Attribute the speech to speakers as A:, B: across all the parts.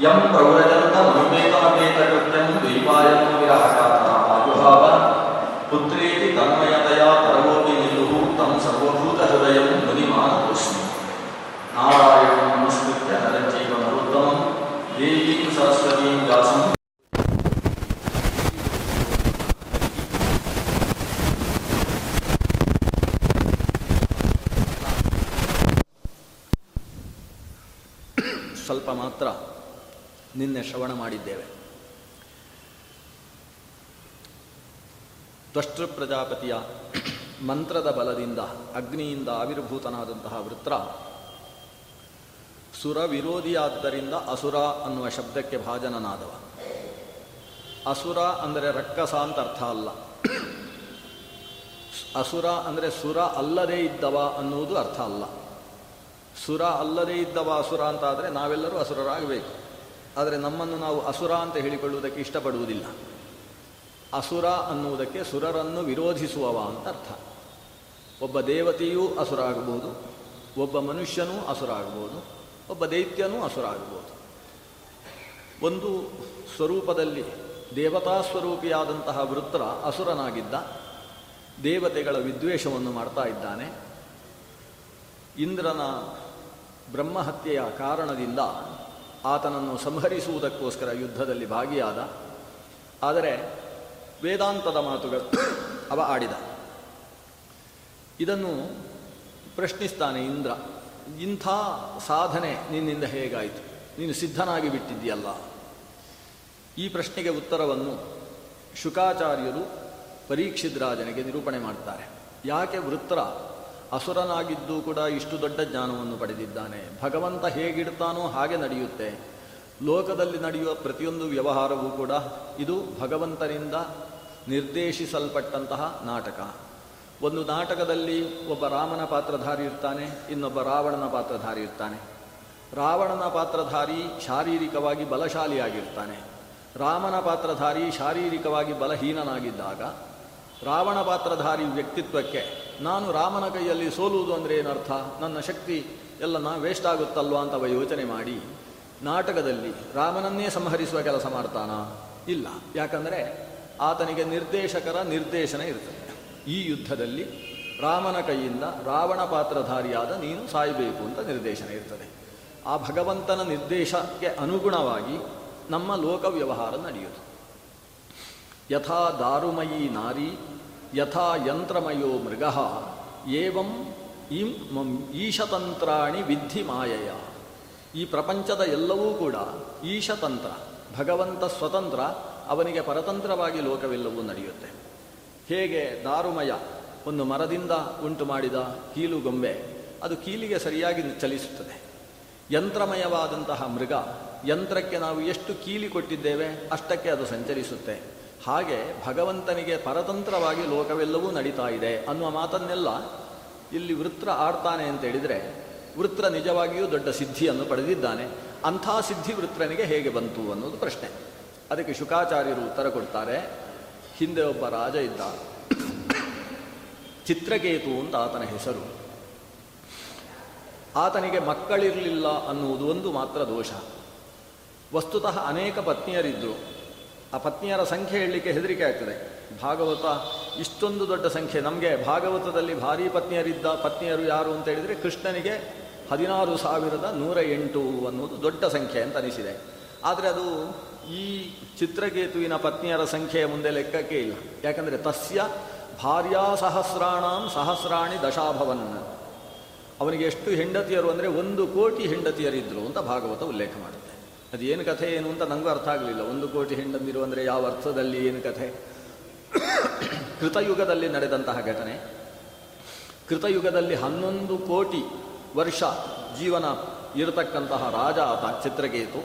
A: යම් ප්‍රවරජනත මනෝමේකාමේතකෘත්‍යං දෛවායන විරහකාතා අයුහාව පුත්‍රේති තන්මයතයා තරවෝපි නිදුහු තං සර්වභූත හෘදයං මුනිමාන
B: කුස්මි නාරායණ ನಿನ್ನೆ ಶ್ರವಣ ಮಾಡಿದ್ದೇವೆ. ತ್ವಷ್ಟೃ ಪ್ರಜಾಪತಿಯ ಮಂತ್ರದ ಬಲದಿಂದ, ಅಗ್ನಿಯಿಂದ ಆವಿರ್ಭೂತನಾದಂತಹ ವೃತ್ರ ಸುರ ವಿರೋಧಿಯಾದ್ದರಿಂದ ಅಸುರ ಅನ್ನುವ ಶಬ್ದಕ್ಕೆ ಭಾಜನನಾದವ. ಅಸುರ ಅಂದರೆ ರಕ್ಕಸ ಅಂತ ಅರ್ಥ ಅಲ್ಲ. ಅಸುರ ಅಂದರೆ ಸುರ ಅಲ್ಲದೇ ಇದ್ದವ ಅನ್ನುವುದು ಅರ್ಥ ಅಲ್ಲ. ಸುರ ಅಲ್ಲದೇ ಇದ್ದವ ಅಸುರ ಅಂತ ಆದರೆ ನಾವೆಲ್ಲರೂ ಅಸುರರಾಗಬೇಕು. ಆದರೆ ನಮ್ಮನ್ನು ನಾವು ಅಸುರ ಅಂತ ಹೇಳಿಕೊಳ್ಳುವುದಕ್ಕೆ ಇಷ್ಟಪಡುವುದಿಲ್ಲ. ಅಸುರ ಅನ್ನುವುದಕ್ಕೆ ಸುರರನ್ನು ವಿರೋಧಿಸುವವ ಅಂತ ಅರ್ಥ. ಒಬ್ಬ ದೇವತೆಯೂ ಅಸುರ ಆಗಬಹುದು ಒಬ್ಬ ಮನುಷ್ಯನೂ ಅಸುರ ಆಗಬಹುದು ಒಬ್ಬ ದೈತ್ಯನೂ ಅಸುರ ಆಗಬಹುದು ಒಂದು ಸ್ವರೂಪದಲ್ಲಿ ದೇವತಾ ಸ್ವರೂಪಿಯಾದಂತಹ ವೃತ್ರ ಅಸುರನಾಗಿದ್ದ, ದೇವತೆಗಳ ವಿದ್ವೇಷವನ್ನು ಮಾಡ್ತಾ ಇದ್ದಾನೆ. ಇಂದ್ರನ ಬ್ರಹ್ಮಹತ್ಯೆಯ ಕಾರಣದಿಂದ ಆತನನ್ನು ಸಂಹರಿಸುವುದಕ್ಕೋಸ್ಕರ ಯುದ್ಧದಲ್ಲಿ ಭಾಗಿಯಾದ. ಆದರೆ ವೇದಾಂತದ ಮಾತುಗಳು ಅವ ಆಡಿದ. ಇದನ್ನು ಪ್ರಶ್ನಿಸ್ತಾನೆ ಇಂದ್ರ, ಇಂಥ ಸಾಧನೆ ನಿನ್ನಿಂದ ಹೇಗಾಯಿತು? ನೀನು ಸಿದ್ಧನಾಗಿ ಬಿಟ್ಟಿದ್ದೀಯಲ್ಲ. ಈ ಪ್ರಶ್ನೆಗೆ ಉತ್ತರವನ್ನು ಶುಕಾಚಾರ್ಯರು ಪರೀಕ್ಷಿದ್ರಾಜನಿಗೆ ನಿರೂಪಣೆ ಮಾಡ್ತಾರೆ. ಯಾಕೆ ವೃತ್ರ ಅಸುರನಾಗಿದ್ದು ಕೂಡ ಇಷ್ಟು ದೊಡ್ಡ ಜ್ಞಾನವನ್ನು ಪಡೆದಿದ್ದಾನೆ. ಭಗವಂತ ಹೇಗಿಡ್ತಾನೋ ಹಾಗೆ ನಡೆಯುತ್ತೆ. ಲೋಕದಲ್ಲಿ ನಡೆಯುವ ಪ್ರತಿಯೊಂದು ವ್ಯವಹಾರವೂ ಕೂಡ ಇದು ಭಗವಂತನಿಂದ ನಿರ್ದೇಶಿಸಲ್ಪಟ್ಟಂತಹ ನಾಟಕ. ಒಂದು ನಾಟಕದಲ್ಲಿ ಒಬ್ಬ ರಾಮನ ಪಾತ್ರಧಾರಿ ಇರ್ತಾನೆ, ಇನ್ನೊಬ್ಬ ರಾವಣನ ಪಾತ್ರಧಾರಿ ಇರ್ತಾನೆ. ರಾವಣನ ಪಾತ್ರಧಾರಿ ಶಾರೀರಿಕವಾಗಿ ಬಲಶಾಲಿಯಾಗಿರ್ತಾನೆ. ರಾಮನ ಪಾತ್ರಧಾರಿ ಶಾರೀರಿಕವಾಗಿ ಬಲಹೀನನಾಗಿದ್ದಾಗ ರಾವಣ ಪಾತ್ರಧಾರಿ ವ್ಯಕ್ತಿತ್ವಕ್ಕೆ ನಾನು ರಾಮನ ಕೈಯಲ್ಲಿ ಸೋಲುವುದು ಅಂದರೆ ಏನರ್ಥ? ನನ್ನ ಶಕ್ತಿ ಎಲ್ಲ ನಾ ವೇಸ್ಟ್ ಆಗುತ್ತಲ್ವಾ ಅಂತ ಅವ ಯೋಚನೆ ಮಾಡಿ, ನಾಟಕದಲ್ಲಿ ರಾಮನನ್ನೇ ಸಂಹರಿಸುವ ಕೆಲಸ ಮಾಡ್ತಾನ? ಇಲ್ಲ. ಯಾಕಂದರೆ ಆತನಿಗೆ ನಿರ್ದೇಶಕರ ನಿರ್ದೇಶನ ಇರ್ತದೆ. ಈ ಯುದ್ಧದಲ್ಲಿ ರಾಮನ ಕೈಯಿಂದ ರಾವಣ ಪಾತ್ರಧಾರಿಯಾದ ನೀನು ಸಾಯಬೇಕು ಅಂತ ನಿರ್ದೇಶನ ಇರ್ತದೆ. ಆ ಭಗವಂತನ ನಿರ್ದೇಶಕ್ಕೆ ಅನುಗುಣವಾಗಿ ನಮ್ಮ ಲೋಕ ವ್ಯವಹಾರ ನಡೆಯುವುದು ಯಥಾ ದಾರುಮಯಿ ನಾರಿ ಯಥಾ ಯಂತ್ರಮಯೋ ಮೃಗ, ಏವಂ ಇಂ ಈಶತಂತ್ರಾಣಿ ವಿಧಿ ಮಾಯೆಯ. ಈ ಪ್ರಪಂಚದ ಎಲ್ಲವೂ ಕೂಡ ಈಶತಂತ್ರ, ಭಗವಂತ ಸ್ವತಂತ್ರ, ಅವನಿಗೆ ಪರತಂತ್ರವಾಗಿ ಲೋಕವೆಲ್ಲವೂ ನಡೆಯುತ್ತೆ. ಹೇಗೆ ದಾರುಮಯ ಒಂದು ಮರದಿಂದ ಉಂಟು ಮಾಡಿದ ಕೀಲುಗೊಂಬೆ ಅದು ಕೀಲಿಗೆ ಸರಿಯಾಗಿ ಚಲಿಸುತ್ತದೆ. ಯಂತ್ರಮಯವಾದಂತಹ ಮೃಗ, ಯಂತ್ರಕ್ಕೆ ನಾವು ಎಷ್ಟು ಕೀಲಿ ಕೊಟ್ಟಿದ್ದೇವೆ ಅಷ್ಟಕ್ಕೆ ಅದು ಸಂಚರಿಸುತ್ತೆ. ಹಾಗೆ ಭಗವಂತನಿಗೆ ಪರತಂತ್ರವಾಗಿ ಲೋಕವೆಲ್ಲವೂ ನಡೀತಾ ಇದೆ ಅನ್ನುವ ಮಾತನ್ನೆಲ್ಲ ಇಲ್ಲಿ ವೃತ್ರ ಆಡ್ತಾನೆ ಅಂತ ಹೇಳಿದರೆ ವೃತ್ರ ನಿಜವಾಗಿಯೂ ದೊಡ್ಡ ಸಿದ್ಧಿಯನ್ನು ಪಡೆದಿದ್ದಾನೆ. ಅಂಥ ಸಿದ್ಧಿ ವೃತ್ರನಿಗೆ ಹೇಗೆ ಬಂತು ಅನ್ನೋದು ಪ್ರಶ್ನೆ. ಅದಕ್ಕೆ ಶುಕಾಚಾರ್ಯರು ಉತ್ತರ ಕೊಡ್ತಾರೆ. ಹಿಂದೆ ಒಬ್ಬ ರಾಜ ಇದ್ದ. ಚಿತ್ರಕೇತು ಅಂತ ಆತನ ಹೆಸರು. ಆತನಿಗೆ ಮಕ್ಕಳಿರಲಿಲ್ಲ ಅನ್ನುವುದು ಒಂದು ಮಾತ್ರ ದೋಷ. ವಸ್ತುತಃ ಅನೇಕ ಪತ್ನಿಯರಿದ್ದರು ಆ ಪತ್ನಿಯರ ಸಂಖ್ಯೆ ಹೇಳಲಿಕ್ಕೆ ಹೆದರಿಕೆ ಆಗ್ತದೆ. ಭಾಗವತ ಇಷ್ಟೊಂದು ದೊಡ್ಡ ಸಂಖ್ಯೆ. ನಮಗೆ ಭಾಗವತದಲ್ಲಿ ಭಾರೀ ಪತ್ನಿಯರಿದ್ದ ಪತ್ನಿಯರು ಯಾರು ಅಂತ ಹೇಳಿದರೆ ಕೃಷ್ಣನಿಗೆ ಹದಿನಾರು ಸಾವಿರದ ನೂರ ಎಂಟು ಅನ್ನುವುದು ದೊಡ್ಡ ಸಂಖ್ಯೆ ಅಂತ ಅನಿಸಿದೆ. ಆದರೆ ಅದು ಈ ಚಿತ್ರಕೇತುವಿನ ಪತ್ನಿಯರ ಸಂಖ್ಯೆಯ ಮುಂದೆ ಲೆಕ್ಕಕ್ಕೆ ಇಲ್ಲ. ಯಾಕಂದರೆ ತಸ್ಯ ಭಾರ್ಯಾ ಸಹಸ್ರಾಣಾಂ ಸಹಸ್ರಾಣಿ ದಶಾಭವನ್. ಅವನಿಗೆ ಎಷ್ಟು ಹೆಂಡತಿಯರು ಅಂದರೆ ಒಂದು ಕೋಟಿ ಹೆಂಡತಿಯರಿದ್ದರು ಅಂತ ಭಾಗವತ ಉಲ್ಲೇಖ ಮಾಡುತ್ತೆ. ಅದು ಏನು ಕಥೆ ಏನು ಅಂತ ನನಗೂ ಅರ್ಥ ಆಗಲಿಲ್ಲ. ಒಂದು ಕೋಟಿ ಹೆಂಡಂದಿರು ಅಂದರೆ ಯಾವ ಅರ್ಥದಲ್ಲಿ ಏನು ಕಥೆ? ಕೃತಯುಗದಲ್ಲಿ ನಡೆದಂತಹ ಘಟನೆ. ಕೃತಯುಗದಲ್ಲಿ ಹನ್ನೊಂದು ಕೋಟಿ ವರ್ಷ ಜೀವನ ಇರತಕ್ಕಂತಹ ರಾಜ ಆತ ಚಿತ್ರಕೇತು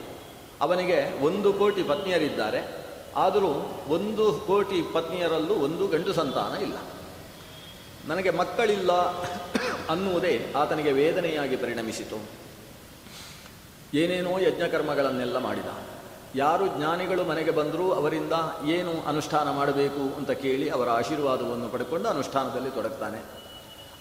B: ಅವನಿಗೆ ಒಂದು ಕೋಟಿ ಪತ್ನಿಯರಿದ್ದಾರೆ. ಆದರೂ ಒಂದು ಕೋಟಿ ಪತ್ನಿಯರಲ್ಲೂ ಒಂದು ಗಂಡು ಸಂತಾನ ಇಲ್ಲ. ನನಗೆ ಮಕ್ಕಳಿಲ್ಲ ಅನ್ನುವುದೇ ಆತನಿಗೆ ವೇದನೆಯಾಗಿ ಪರಿಣಮಿಸಿತು. ಏನೇನೋ ಯಜ್ಞಕರ್ಮಗಳನ್ನೆಲ್ಲ ಮಾಡಿದ. ಯಾರು ಜ್ಞಾನಿಗಳು ಮನೆಗೆ ಬಂದರೂ ಅವರಿಂದ ಏನು ಅನುಷ್ಠಾನ ಮಾಡಬೇಕು ಅಂತ ಕೇಳಿ ಅವರ ಆಶೀರ್ವಾದವನ್ನು ಪಡ್ಕೊಂಡು ಅನುಷ್ಠಾನದಲ್ಲಿ ತೊಡಗ್ತಾನೆ.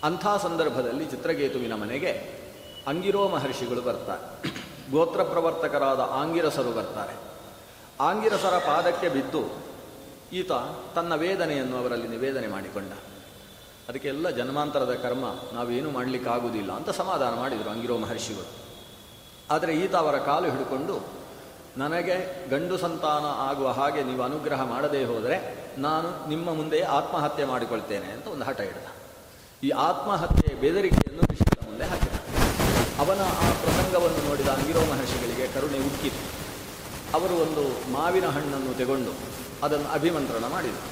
B: ಅಂಥ ಸಂದರ್ಭದಲ್ಲಿ ಚಿತ್ರಕೇತುವಿನ ಮನೆಗೆ ಅಂಗಿರೋ ಮಹರ್ಷಿಗಳು ಬರ್ತಾರೆ. ಗೋತ್ರ ಪ್ರವರ್ತಕರಾದ ಆಂಗಿರಸರು ಬರ್ತಾರೆ. ಆಂಗಿರಸರ ಪಾದಕ್ಕೆ ಬಿದ್ದು ಈತ ತನ್ನ ವೇದನೆಯನ್ನು ಅವರಲ್ಲಿ ನಿವೇದನೆ ಮಾಡಿಕೊಂಡ. ಅದಕ್ಕೆಲ್ಲ ಜನ್ಮಾಂತರದ ಕರ್ಮ ನಾವೇನು ಮಾಡಲಿಕ್ಕಾಗುವುದಿಲ್ಲ ಅಂತ ಸಮಾಧಾನ ಮಾಡಿದರು ಅಂಗಿರೋ ಮಹರ್ಷಿಗಳು. ಆದರೆ ಈತ ಅವರ ಕಾಲು ಹಿಡ್ಕೊಂಡು, ನನಗೆ ಗಂಡು ಸಂತಾನ ಆಗುವ ಹಾಗೆ ನೀವು ಅನುಗ್ರಹ ಮಾಡದೇ ಹೋದರೆ ನಾನು ನಿಮ್ಮ ಮುಂದೆ ಆತ್ಮಹತ್ಯೆ ಮಾಡಿಕೊಳ್ತೇನೆ ಅಂತ ಒಂದು ಹಠ ಹಿಡಿದ ಈ ಆತ್ಮಹತ್ಯೆ ಬೆದರಿಕೆಯನ್ನು ಋಷಿಗಳ ಮುಂದೆ ಹಾಕಿದ. ಅವನ ಆ ಪ್ರಸಂಗವನ್ನು ನೋಡಿದ ಅಂಗಿರೋ ಮಹರ್ಷಿಗಳಿಗೆ ಕರುಣೆ ಉಕ್ಕಿತು. ಅವರು ಒಂದು ಮಾವಿನ ಹಣ್ಣನ್ನು ತೆಗೊಂಡು ಅದನ್ನು ಅಭಿಮಂತ್ರಣ ಮಾಡಿದರು.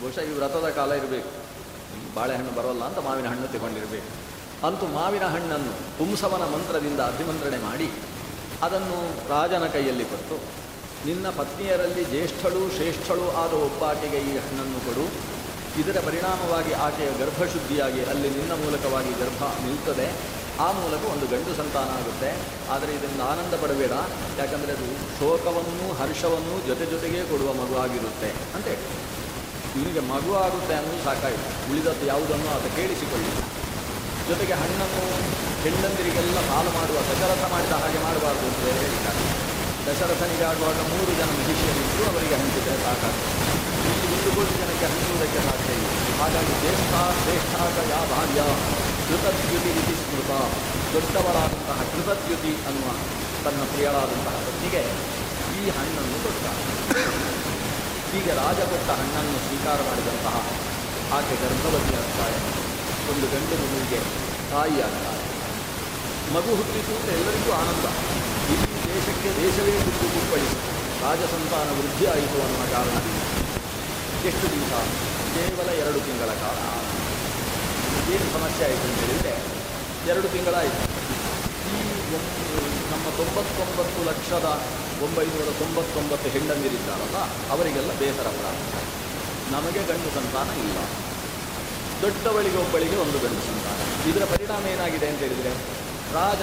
B: ಬಹುಶಃ ಈ ವ್ರತದ ಕಾಲ ಇರಬೇಕು. ಬಾಳೆಹಣ್ಣು ಬರೋಲ್ಲ ಅಂತ ಮಾವಿನ ಹಣ್ಣು ತಗೊಂಡಿರಬೇಕು. ಅಂತೂ ಮಾವಿನ ಹಣ್ಣನ್ನು ಪುಂಸವನ ಮಂತ್ರದಿಂದ ಅಭಿಮಂತ್ರಣೆ ಮಾಡಿ, ಅದನ್ನು ರಾಜನ ಕೈಯಲ್ಲಿ ಕೊಟ್ಟು, ನಿನ್ನ ಪತ್ನಿಯರಲ್ಲಿ ಜ್ಯೇಷ್ಠಳು ಶ್ರೇಷ್ಠಳು ಆದ ಒಬ್ಬಾಕೆಗೆ ಈ ಹಣ್ಣನ್ನು ಕೊಡು. ಇದರ ಪರಿಣಾಮವಾಗಿ ಆಕೆಯ ಗರ್ಭಶುದ್ಧಿಯಾಗಿ ಅಲ್ಲಿ ನಿನ್ನ ಮೂಲಕವಾಗಿ ಗರ್ಭ ನಿಲ್ತದೆ. ಆ ಮೂಲಕ ಒಂದು ಗಂಡು ಸಂತಾನ ಆಗುತ್ತೆ. ಆದರೆ ಇದರಿಂದ ಆನಂದ ಪಡಬೇಡ. ಯಾಕಂದರೆ ಅದು ಶೋಕವನ್ನು ಹರ್ಷವನ್ನು ಜೊತೆ ಜೊತೆಗೇ ಕೊಡುವ ಮಗು ಆಗಿರುತ್ತೆ ಅಂತ ಇವನಿಗೆ ಮಗು ಆಗುತ್ತೆ ಅನ್ನೋದು ಸಾಕಾಯಿತು. ಉಳಿದದ್ದು ಯಾವುದನ್ನು ಆತ ಕೇಳಿಸಿಕೊಳ್ಳಿಲ್ಲ ಜೊತೆಗೆ ಹಣ್ಣನ್ನು ಹೆಂಡಂದಿರಿಗೆಲ್ಲ ಹಾಲು ಮಾಡುವ, ದಶರಥ ಮಾಡಿದ ಹಾಗೆ ಮಾಡಬಾರ್ದು ಅಂತ ಹೇಳಿದ್ದಾರೆ ದಶರಥನಿಗೆ ಮೂರು ಜನ ಮಹಿಷಿಯರಿದ್ದು ಅವರಿಗೆ ಹಂಚಿದರೆ ಸಾಕಾಗ್ತದೆ. ಇಲ್ಲಿ ಒಂದು ಕೋಟಿ ಜನಕ್ಕೆ ಹಂಚುವುದಕ್ಕೆ ಸಾಧ್ಯ ಇಲ್ಲ. ಹಾಗಾಗಿ ಜ್ಯೇಷ್ಠ, ಶ್ರೇಷ್ಠಾಗ ಯಾ ಭಾರ್ಯ? ಕೃತದ್ಯುತಿ ರೀತಿ ಸ್ಮೃತ. ದೊಡ್ಡವಳಾದಂತಹ ಕೃತದ್ಯುತಿ ಅನ್ನುವ ತನ್ನ ಪ್ರಿಯಳಾದಂತಹ ಪತ್ನಿಗೆ ಈ ಹಣ್ಣನ್ನು ಕೊಟ್ಟ. ಹೀಗೆ ರಾಜ ಕೊಟ್ಟ ಹಣ್ಣನ್ನು ಸ್ವೀಕಾರ ಮಾಡಿದಂತಹ ಆಕೆ ಗರ್ಭವತಿಯಾಗ್ತಾಳೆ ಒಂದು ಗಂಡು ಮಗುವಿಗೆ ತಾಯಿಯಾಗ್ತಾಳೆ ಮಗು ಹುಟ್ಟಿತು ಅಂತ ಎಲ್ಲರಿಗೂ ಆನಂದ. ಇಡೀ ದೇಶಕ್ಕೆ ದೇಶವೇ ಹುಟ್ಟು ಕುಪ್ಪಳಿ ರಾಜಸಂತಾನ ವೃದ್ಧಿ ಆಯಿತು ಅನ್ನುವ ಕಾರಣದಿಂದ ಎಷ್ಟು ದಿವಸ? ಕೇವಲ ಎರಡು ತಿಂಗಳ ಕಾಲ. ಏನು ಸಮಸ್ಯೆ ಆಯಿತು ಅಂತ ಹೇಳಿದರೆ ಎರಡು ತಿಂಗಳಾಯಿತು. ಈ ನಮ್ಮ ತೊಂಬತ್ತೊಂಬತ್ತು ಲಕ್ಷದ ಒಂಬೈನೂರ ತೊಂಬತ್ತೊಂಬತ್ತು ಹೆಂಡಂದಿರಿದ್ದಾರಲ್ಲ ಅವರಿಗೆಲ್ಲ ಬೇಸರ ಪ್ರಾರಂಭ. ನಮಗೆ ಗಂಡು ಸಂತಾನ ಇಲ್ಲ. ದೊಡ್ಡವಳಿಗೆ ಒಬ್ಬಳಿಗೆ ಒಂದು ಗಂಡು ಸಂತಾನ ಇದರ ಪರಿಣಾಮ ಏನಾಗಿದೆ ಅಂತ ಹೇಳಿದರೆ, ರಾಜ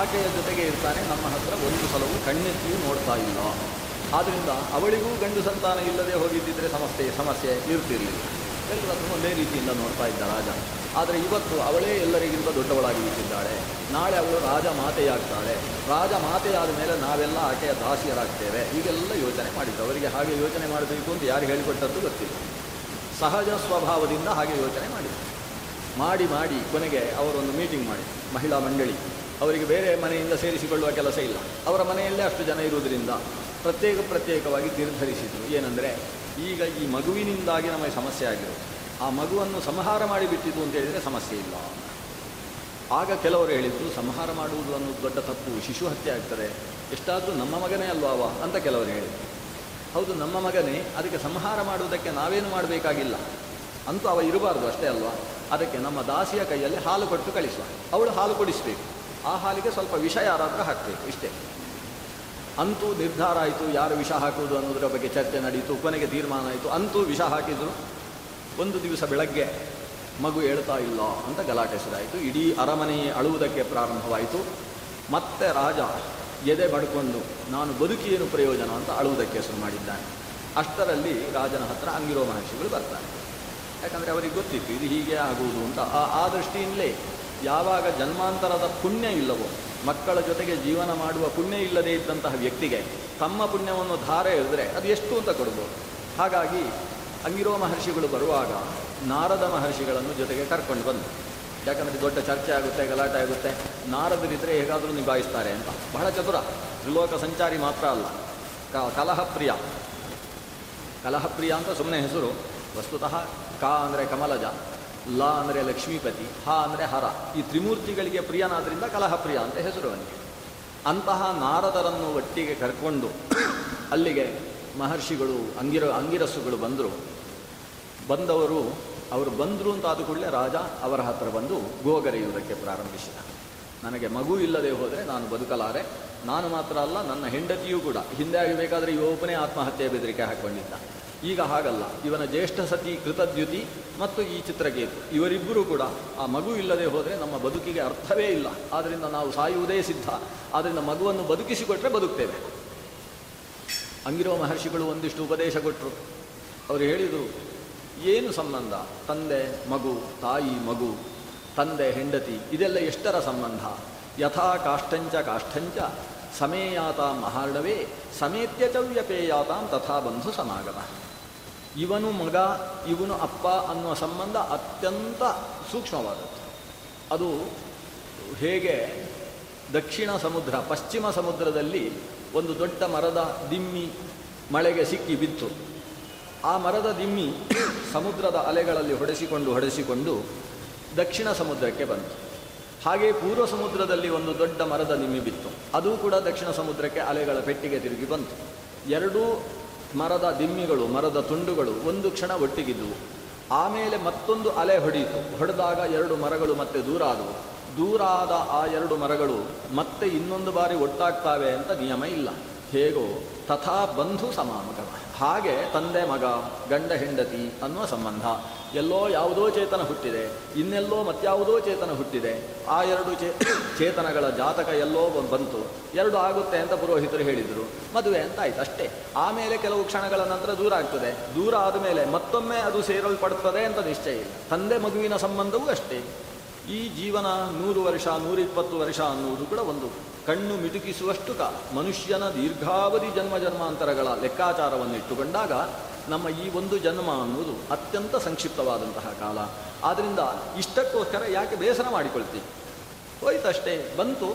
B: ಆಕೆಯ ಜೊತೆಗೆ ಇರ್ತಾನೆ, ನಮ್ಮ ಹತ್ರ ಒಂದು ಸಲವೂ ಕಣ್ಣೆತ್ತಿಯೂ ನೋಡ್ತಾ ಇಲ್ಲ. ಆದ್ದರಿಂದ ಅವಳಿಗೂ ಗಂಡು ಸಂತಾನ ಇಲ್ಲದೆ ಹೋಗಿದ್ದಿದ್ರೆ ಸಮಸ್ಯೆ ಸಮಸ್ಯೆ ಇರ್ತಿರಲಿಲ್ಲ. ಎಲ್ಲರನ್ನು ಒಂದೇ ರೀತಿಯಿಂದ ನೋಡ್ತಾ ಇದ್ದ ರಾಜ. ಆದರೆ ಇವತ್ತು ಅವಳೇ ಎಲ್ಲರಿಗಿಂತ ದೊಡ್ಡವಳಾಗಿ ಬಿಟ್ಟಿದ್ದಾಳೆ ನಾಳೆ ಅವಳು ರಾಜ ಮಾತೆಯಾಗ್ತಾಳೆ. ರಾಜ ಮಾತೆಯಾದ ಮೇಲೆ ನಾವೆಲ್ಲ ಆಕೆಯ ದಾಸಿಯರಾಗ್ತೇವೆ. ಈಗೆಲ್ಲ ಯೋಚನೆ ಮಾಡಿದ್ದು. ಅವರಿಗೆ ಹಾಗೆ ಯೋಚನೆ ಮಾಡಬೇಕು ಅಂತ ಯಾರು ಹೇಳಿಕೊಟ್ಟದ್ದು ಗೊತ್ತಿಲ್ಲ. ಸಹಜ ಸ್ವಭಾವದಿಂದ ಹಾಗೆ ಯೋಚನೆ ಮಾಡಿದರು. ಮಾಡಿ ಮಾಡಿ ಕೊನೆಗೆ ಅವರೊಂದು ಮೀಟಿಂಗ್ ಮಾಡಿ, ಮಹಿಳಾ ಮಂಡಳಿ. ಅವರಿಗೆ ಬೇರೆ ಮನೆಯಿಂದ ಸೇರಿಸಿಕೊಳ್ಳುವ ಕೆಲಸ ಇಲ್ಲ. ಅವರ ಮನೆಯಲ್ಲೇ ಅಷ್ಟು ಜನ ಇರುವುದರಿಂದ ಪ್ರತ್ಯೇಕ, ಪ್ರತ್ಯೇಕವಾಗಿ ನಿರ್ಧರಿಸಿದರು. ಏನಂದರೆ, ಈಗ ಈ ಮಗುವಿನಿಂದಾಗಿ ನಮಗೆ ಸಮಸ್ಯೆ ಆಗಿರೋದು ಆ ಮಗುವನ್ನು ಸಂಹಾರ ಮಾಡಿಬಿಟ್ಟಿತು ಅಂತ ಹೇಳಿದರೆ ಸಮಸ್ಯೆ ಇಲ್ಲ. ಆಗ ಕೆಲವರು ಹೇಳಿದರು, ಸಂಹಾರ ಮಾಡುವುದು ಅನ್ನೋದು ದೊಡ್ಡ ತಪ್ಪು. ಶಿಶು ಹತ್ಯೆ ಆಗ್ತದೆ. ಎಷ್ಟಾದರೂ ನಮ್ಮ ಮಗನೇ ಅಲ್ವಾ ಅವ ಅಂತ ಕೆಲವರು ಹೇಳಿದರು. ಹೌದು, ನಮ್ಮ ಮಗನೇ ಅದಕ್ಕೆ ಸಂಹಾರ ಮಾಡುವುದಕ್ಕೆ ನಾವೇನು ಮಾಡಬೇಕಾಗಿಲ್ಲ. ಅಂತೂ ಅವ ಇರಬಾರ್ದು ಅಷ್ಟೇ ಅಲ್ವಾ? ಅದಕ್ಕೆ ನಮ್ಮ ದಾಸಿಯ ಕೈಯಲ್ಲಿ ಹಾಲು ಕೊಟ್ಟು ಕಳಿಸುವ. ಅವಳು ಹಾಲು ಕೊಡಿಸಬೇಕು. ಆ ಹಾಲಿಗೆ ಸ್ವಲ್ಪ ವಿಷ ಯಾರಾದರೂ ಹಾಕಬೇಕು, ಇಷ್ಟೇ. ಅಂತೂ ನಿರ್ಧಾರ ಆಯಿತು, ಯಾರು ವಿಷ ಹಾಕುವುದು ಅನ್ನೋದರ ಬಗ್ಗೆ ಚರ್ಚೆ ನಡೆಯಿತು ಕೊನೆಗೆ ತೀರ್ಮಾನ ಆಯಿತು. ಅಂತೂ ವಿಷ ಹಾಕಿದರು. ಒಂದು ದಿವಸ ಬೆಳಗ್ಗೆ ಮಗು ಹೇಳ್ತಾ ಇಲ್ಲ ಅಂತ ಗಲಾಟೆ ಶುರುವಾಯಿತು ಇಡೀ ಅರಮನೆ ಅಳುವುದಕ್ಕೆ ಪ್ರಾರಂಭವಾಯಿತು. ಮತ್ತೆ ರಾಜ ಎದೆ ಬಡ್ಕೊಂಡು ನಾನು ಬದುಕಿ ಏನು ಪ್ರಯೋಜನ ಅಂತ ಅಳುವುದಕ್ಕೆ ಶುರು ಮಾಡಿದ್ದಾನೆ. ಅಷ್ಟರಲ್ಲಿ ರಾಜನ ಹತ್ರ ಅಂಗಿರೋ ಮಹರ್ಷಿಗಳು ಬರ್ತಾರೆ. ಯಾಕಂದರೆ ಅವರಿಗೆ ಗೊತ್ತಿತ್ತು, ಇದು ಹೀಗೆ ಆಗುವುದು ಅಂತ. ಆ ಆ ದೃಷ್ಟಿಯಿಂದಲೇ ಯಾವಾಗ ಜನ್ಮಾಂತರದ ಪುಣ್ಯ ಇಲ್ಲವೋ, ಮಕ್ಕಳ ಜೊತೆಗೆ ಜೀವನ ಮಾಡುವ ಪುಣ್ಯ ಇಲ್ಲದೇ ಇದ್ದಂತಹ ವ್ಯಕ್ತಿಗೆ ತಮ್ಮ ಪುಣ್ಯವನ್ನು ಧಾರೆ ಎಳೆದರೆ ಅದು ಎಷ್ಟು ಅಂತ ಕೊಡ್ಬೋದು. ಹಾಗಾಗಿ ಅಂಗಿರೋ ಮಹರ್ಷಿಗಳು ಬರುವಾಗ ನಾರದ ಮಹರ್ಷಿಗಳನ್ನು ಜೊತೆಗೆ ಕರ್ಕೊಂಡು ಬಂದು ಯಾಕಂದರೆ ದೊಡ್ಡ ಚರ್ಚೆ ಆಗುತ್ತೆ, ಗಲಾಟೆ ಆಗುತ್ತೆ. ನಾರದರಿದ್ದರೆ ಹೇಗಾದರೂ ನಿಭಾಯಿಸ್ತಾರೆ ಅಂತ. ಬಹಳ ಚತುರ. ತ್ರಿಲೋಕ ಸಂಚಾರಿ ಮಾತ್ರ ಅಲ್ಲ. ಕ ಕಲಹಪ್ರಿಯ. ಕಲಹಪ್ರಿಯ ಅಂತ ಸುಮ್ಮನೆ ಹೆಸರು. ವಸ್ತುತಃ ಕ ಅಂದರೆ ಕಮಲಜ, ಲ ಅಂದರೆ ಲಕ್ಷ್ಮೀಪತಿ, ಹ ಅಂದರೆ ಹರ. ಈ ತ್ರಿಮೂರ್ತಿಗಳಿಗೆ ಪ್ರಿಯನಾದ್ರಿಂದ ಕಲಹಪ್ರಿಯ ಅಂತ ಹೆಸರು ಅವನಿಗೆ. ಅಂತಹ ನಾರದರನ್ನು ಒಟ್ಟಿಗೆ ಕರ್ಕೊಂಡು ಅಲ್ಲಿಗೆ ಮಹರ್ಷಿಗಳು, ಅಂಗಿರ ಅಂಗಿರಸ್ಸುಗಳು ಬಂದರು. ಬಂದವರು ಅವರು ಬಂದರು ಅಂತ ಆದ ರಾಜ ಅವರ ಹತ್ರ ಬಂದು ಗೋಗರೆಯುವುದಕ್ಕೆ ಪ್ರಾರಂಭಿಸಿದ. ನನಗೆ ಮಗು ಇಲ್ಲದೆ ಹೋದರೆ ನಾನು ಬದುಕಲಾರೆ. ನಾನು ಮಾತ್ರ ಅಲ್ಲ, ನನ್ನ ಹೆಂಡತಿಯೂ ಕೂಡ. ಹಿಂದೆ ಆಗಬೇಕಾದ್ರೆ ಇವೊಬ್ಬನೇ ಆತ್ಮಹತ್ಯೆ ಬೆದರಿಕೆ ಹಾಕೊಂಡಿದ್ದ ಈಗ ಹಾಗಲ್ಲ. ಇವನ ಜ್ಯೇಷ್ಠ ಸತಿ ಕೃತದ್ಯುತಿ ಮತ್ತು ಈ ಚಿತ್ರಕೇತು ಇವರಿಬ್ಬರೂ ಕೂಡ ಆ ಮಗು ಇಲ್ಲದೆ ಹೋದರೆ ನಮ್ಮ ಬದುಕಿಗೆ ಅರ್ಥವೇ ಇಲ್ಲ. ಆದ್ದರಿಂದ ನಾವು ಸಾಯುವುದೇ ಸಿದ್ಧ. ಆದ್ದರಿಂದ ಮಗುವನ್ನು ಬದುಕಿಸಿಕೊಟ್ರೆ ಬದುಕ್ತೇವೆ. ಅಂಗಿರೋ ಮಹರ್ಷಿಗಳು ಒಂದಿಷ್ಟು ಉಪದೇಶ ಕೊಟ್ಟರು ಅವರು ಹೇಳಿದರು ಏನು ಸಂಬಂಧ? ತಂದೆ, ಮಗು, ತಾಯಿ, ಮಗು, ತಂದೆ, ಹೆಂಡತಿ, ಇದೆಲ್ಲ ಎಷ್ಟರ ಸಂಬಂಧ? ಯಥಾ ಕಾಷ್ಟಂಚ ಕಾಷ್ಟಂಚ ಸಮೇಯಾತಾಂ ಮಹಾರ್ಣವೇ ಸಮೇತ್ಯ ಚ ವ್ಯಪೇಯಾತಾಂ ತಥಾ ಬಂಧು ಸಮಾಗಮ. ಇವನು ಮಗ, ಇವನು ಅಪ್ಪ ಅನ್ನುವ ಸಂಬಂಧ ಅತ್ಯಂತ ಸೂಕ್ಷ್ಮವಾದದ್ದು. ಅದು ಹೇಗೆ ದಕ್ಷಿಣ ಸಮುದ್ರ, ಪಶ್ಚಿಮ ಸಮುದ್ರದಲ್ಲಿ ಒಂದು ದೊಡ್ಡ ಮರದ ದಿಮ್ಮಿ ಮಳೆಗೆ ಸಿಕ್ಕಿ ಬಿತ್ತು. ಆ ಮರದ ದಿಮ್ಮಿ ಸಮುದ್ರದ ಅಲೆಗಳಲ್ಲಿ ಹೊಡೆಸಿಕೊಂಡು ಹೊಡೆಸಿಕೊಂಡು ದಕ್ಷಿಣ ಸಮುದ್ರಕ್ಕೆ ಬಂತು. ಹಾಗೆ ಪೂರ್ವ ಸಮುದ್ರದಲ್ಲಿ ಒಂದು ದೊಡ್ಡ ಮರದ ದಿಮ್ಮಿ ಬಿತ್ತು. ಅದು ಕೂಡ ದಕ್ಷಿಣ ಸಮುದ್ರಕ್ಕೆ ಅಲೆಗಳ ಪೆಟ್ಟಿಗೆ ತಿರುಗಿ ಬಂತು. ಎರಡೂ ಮರದ ದಿಮ್ಮಿಗಳು, ಮರದ ತುಂಡುಗಳು ಒಂದು ಕ್ಷಣ ಒಟ್ಟಿಗಿದ್ದವು ಆಮೇಲೆ ಮತ್ತೊಂದು ಅಲೆ ಹೊಡೆಯಿತು ಹೊಡೆದಾಗ ಎರಡು ಮರಗಳು ಮತ್ತೆ ದೂರ ಆದವು. ದೂರ ಆದ ಆ ಎರಡು ಮರಗಳು ಮತ್ತೆ ಇನ್ನೊಂದು ಬಾರಿ ಒಟ್ಟಾಗ್ತಾವೆ ಅಂತ ನಿಯಮ ಇಲ್ಲ. ಹೇಗೋ ತಥಾ ಬಂಧು ಸಮಾನಕ ಹಾಗೆ ತಂದೆ ಮಗ, ಗಂಡ ಹೆಂಡತಿ ಅನ್ನುವ ಸಂಬಂಧ. ಎಲ್ಲೋ ಯಾವುದೋ ಚೇತನ ಹುಟ್ಟಿದೆ, ಇನ್ನೆಲ್ಲೋ ಮತ್ಯಾವುದೋ ಚೇತನ ಹುಟ್ಟಿದೆ. ಆ ಎರಡು ಚೇ ಚೇತನಗಳ ಜಾತಕ ಎಲ್ಲೋ ಬಂತು. ಎರಡು ಆಗುತ್ತೆ ಅಂತ ಪುರೋಹಿತರು ಹೇಳಿದರು. ಮದುವೆ ಅಂತ ಆಯ್ತು ಅಷ್ಟೇ. ಆಮೇಲೆ ಕೆಲವು ಕ್ಷಣಗಳ ನಂತರ ದೂರ ಆಗ್ತದೆ. ದೂರ ಆದಮೇಲೆ ಮತ್ತೊಮ್ಮೆ ಅದು ಸೇರಲ್ಪಡ್ತದೆ ಅಂತ ನಿಶ್ಚಯ ಇಲ್ಲ. ತಂದೆ ಮಗುವಿನ ಸಂಬಂಧವೂ ಅಷ್ಟೇ. ಈ ಜೀವನ ನೂರು ವರ್ಷ, ನೂರಿಪ್ಪತ್ತು ವರ್ಷ ಅನ್ನುವುದು ಕೂಡ ಒಂದು ಕಣ್ಣು ಮಿಟುಕಿಸುವಷ್ಟು ಕಾಲ. ಮನುಷ್ಯನ ದೀರ್ಘಾವಧಿ ಜನ್ಮ ಜನ್ಮಾಂತರಗಳ ಲೆಕ್ಕಾಚಾರವನ್ನು ಇಟ್ಟುಕೊಂಡಾಗ ನಮ್ಮ ಈ ಒಂದು ಜನ್ಮ ಅನ್ನುವುದು ಅತ್ಯಂತ ಸಂಕ್ಷಿಪ್ತವಾದಂತಹ ಕಾಲ. ಆದ್ದರಿಂದ ಇಷ್ಟಕ್ಕೋಸ್ಕರ ಯಾಕೆ ಬೇಸರ ಮಾಡಿಕೊಳ್ತೀವಿ ಹೋಯ್ತಷ್ಟೇ, ಬಂತು,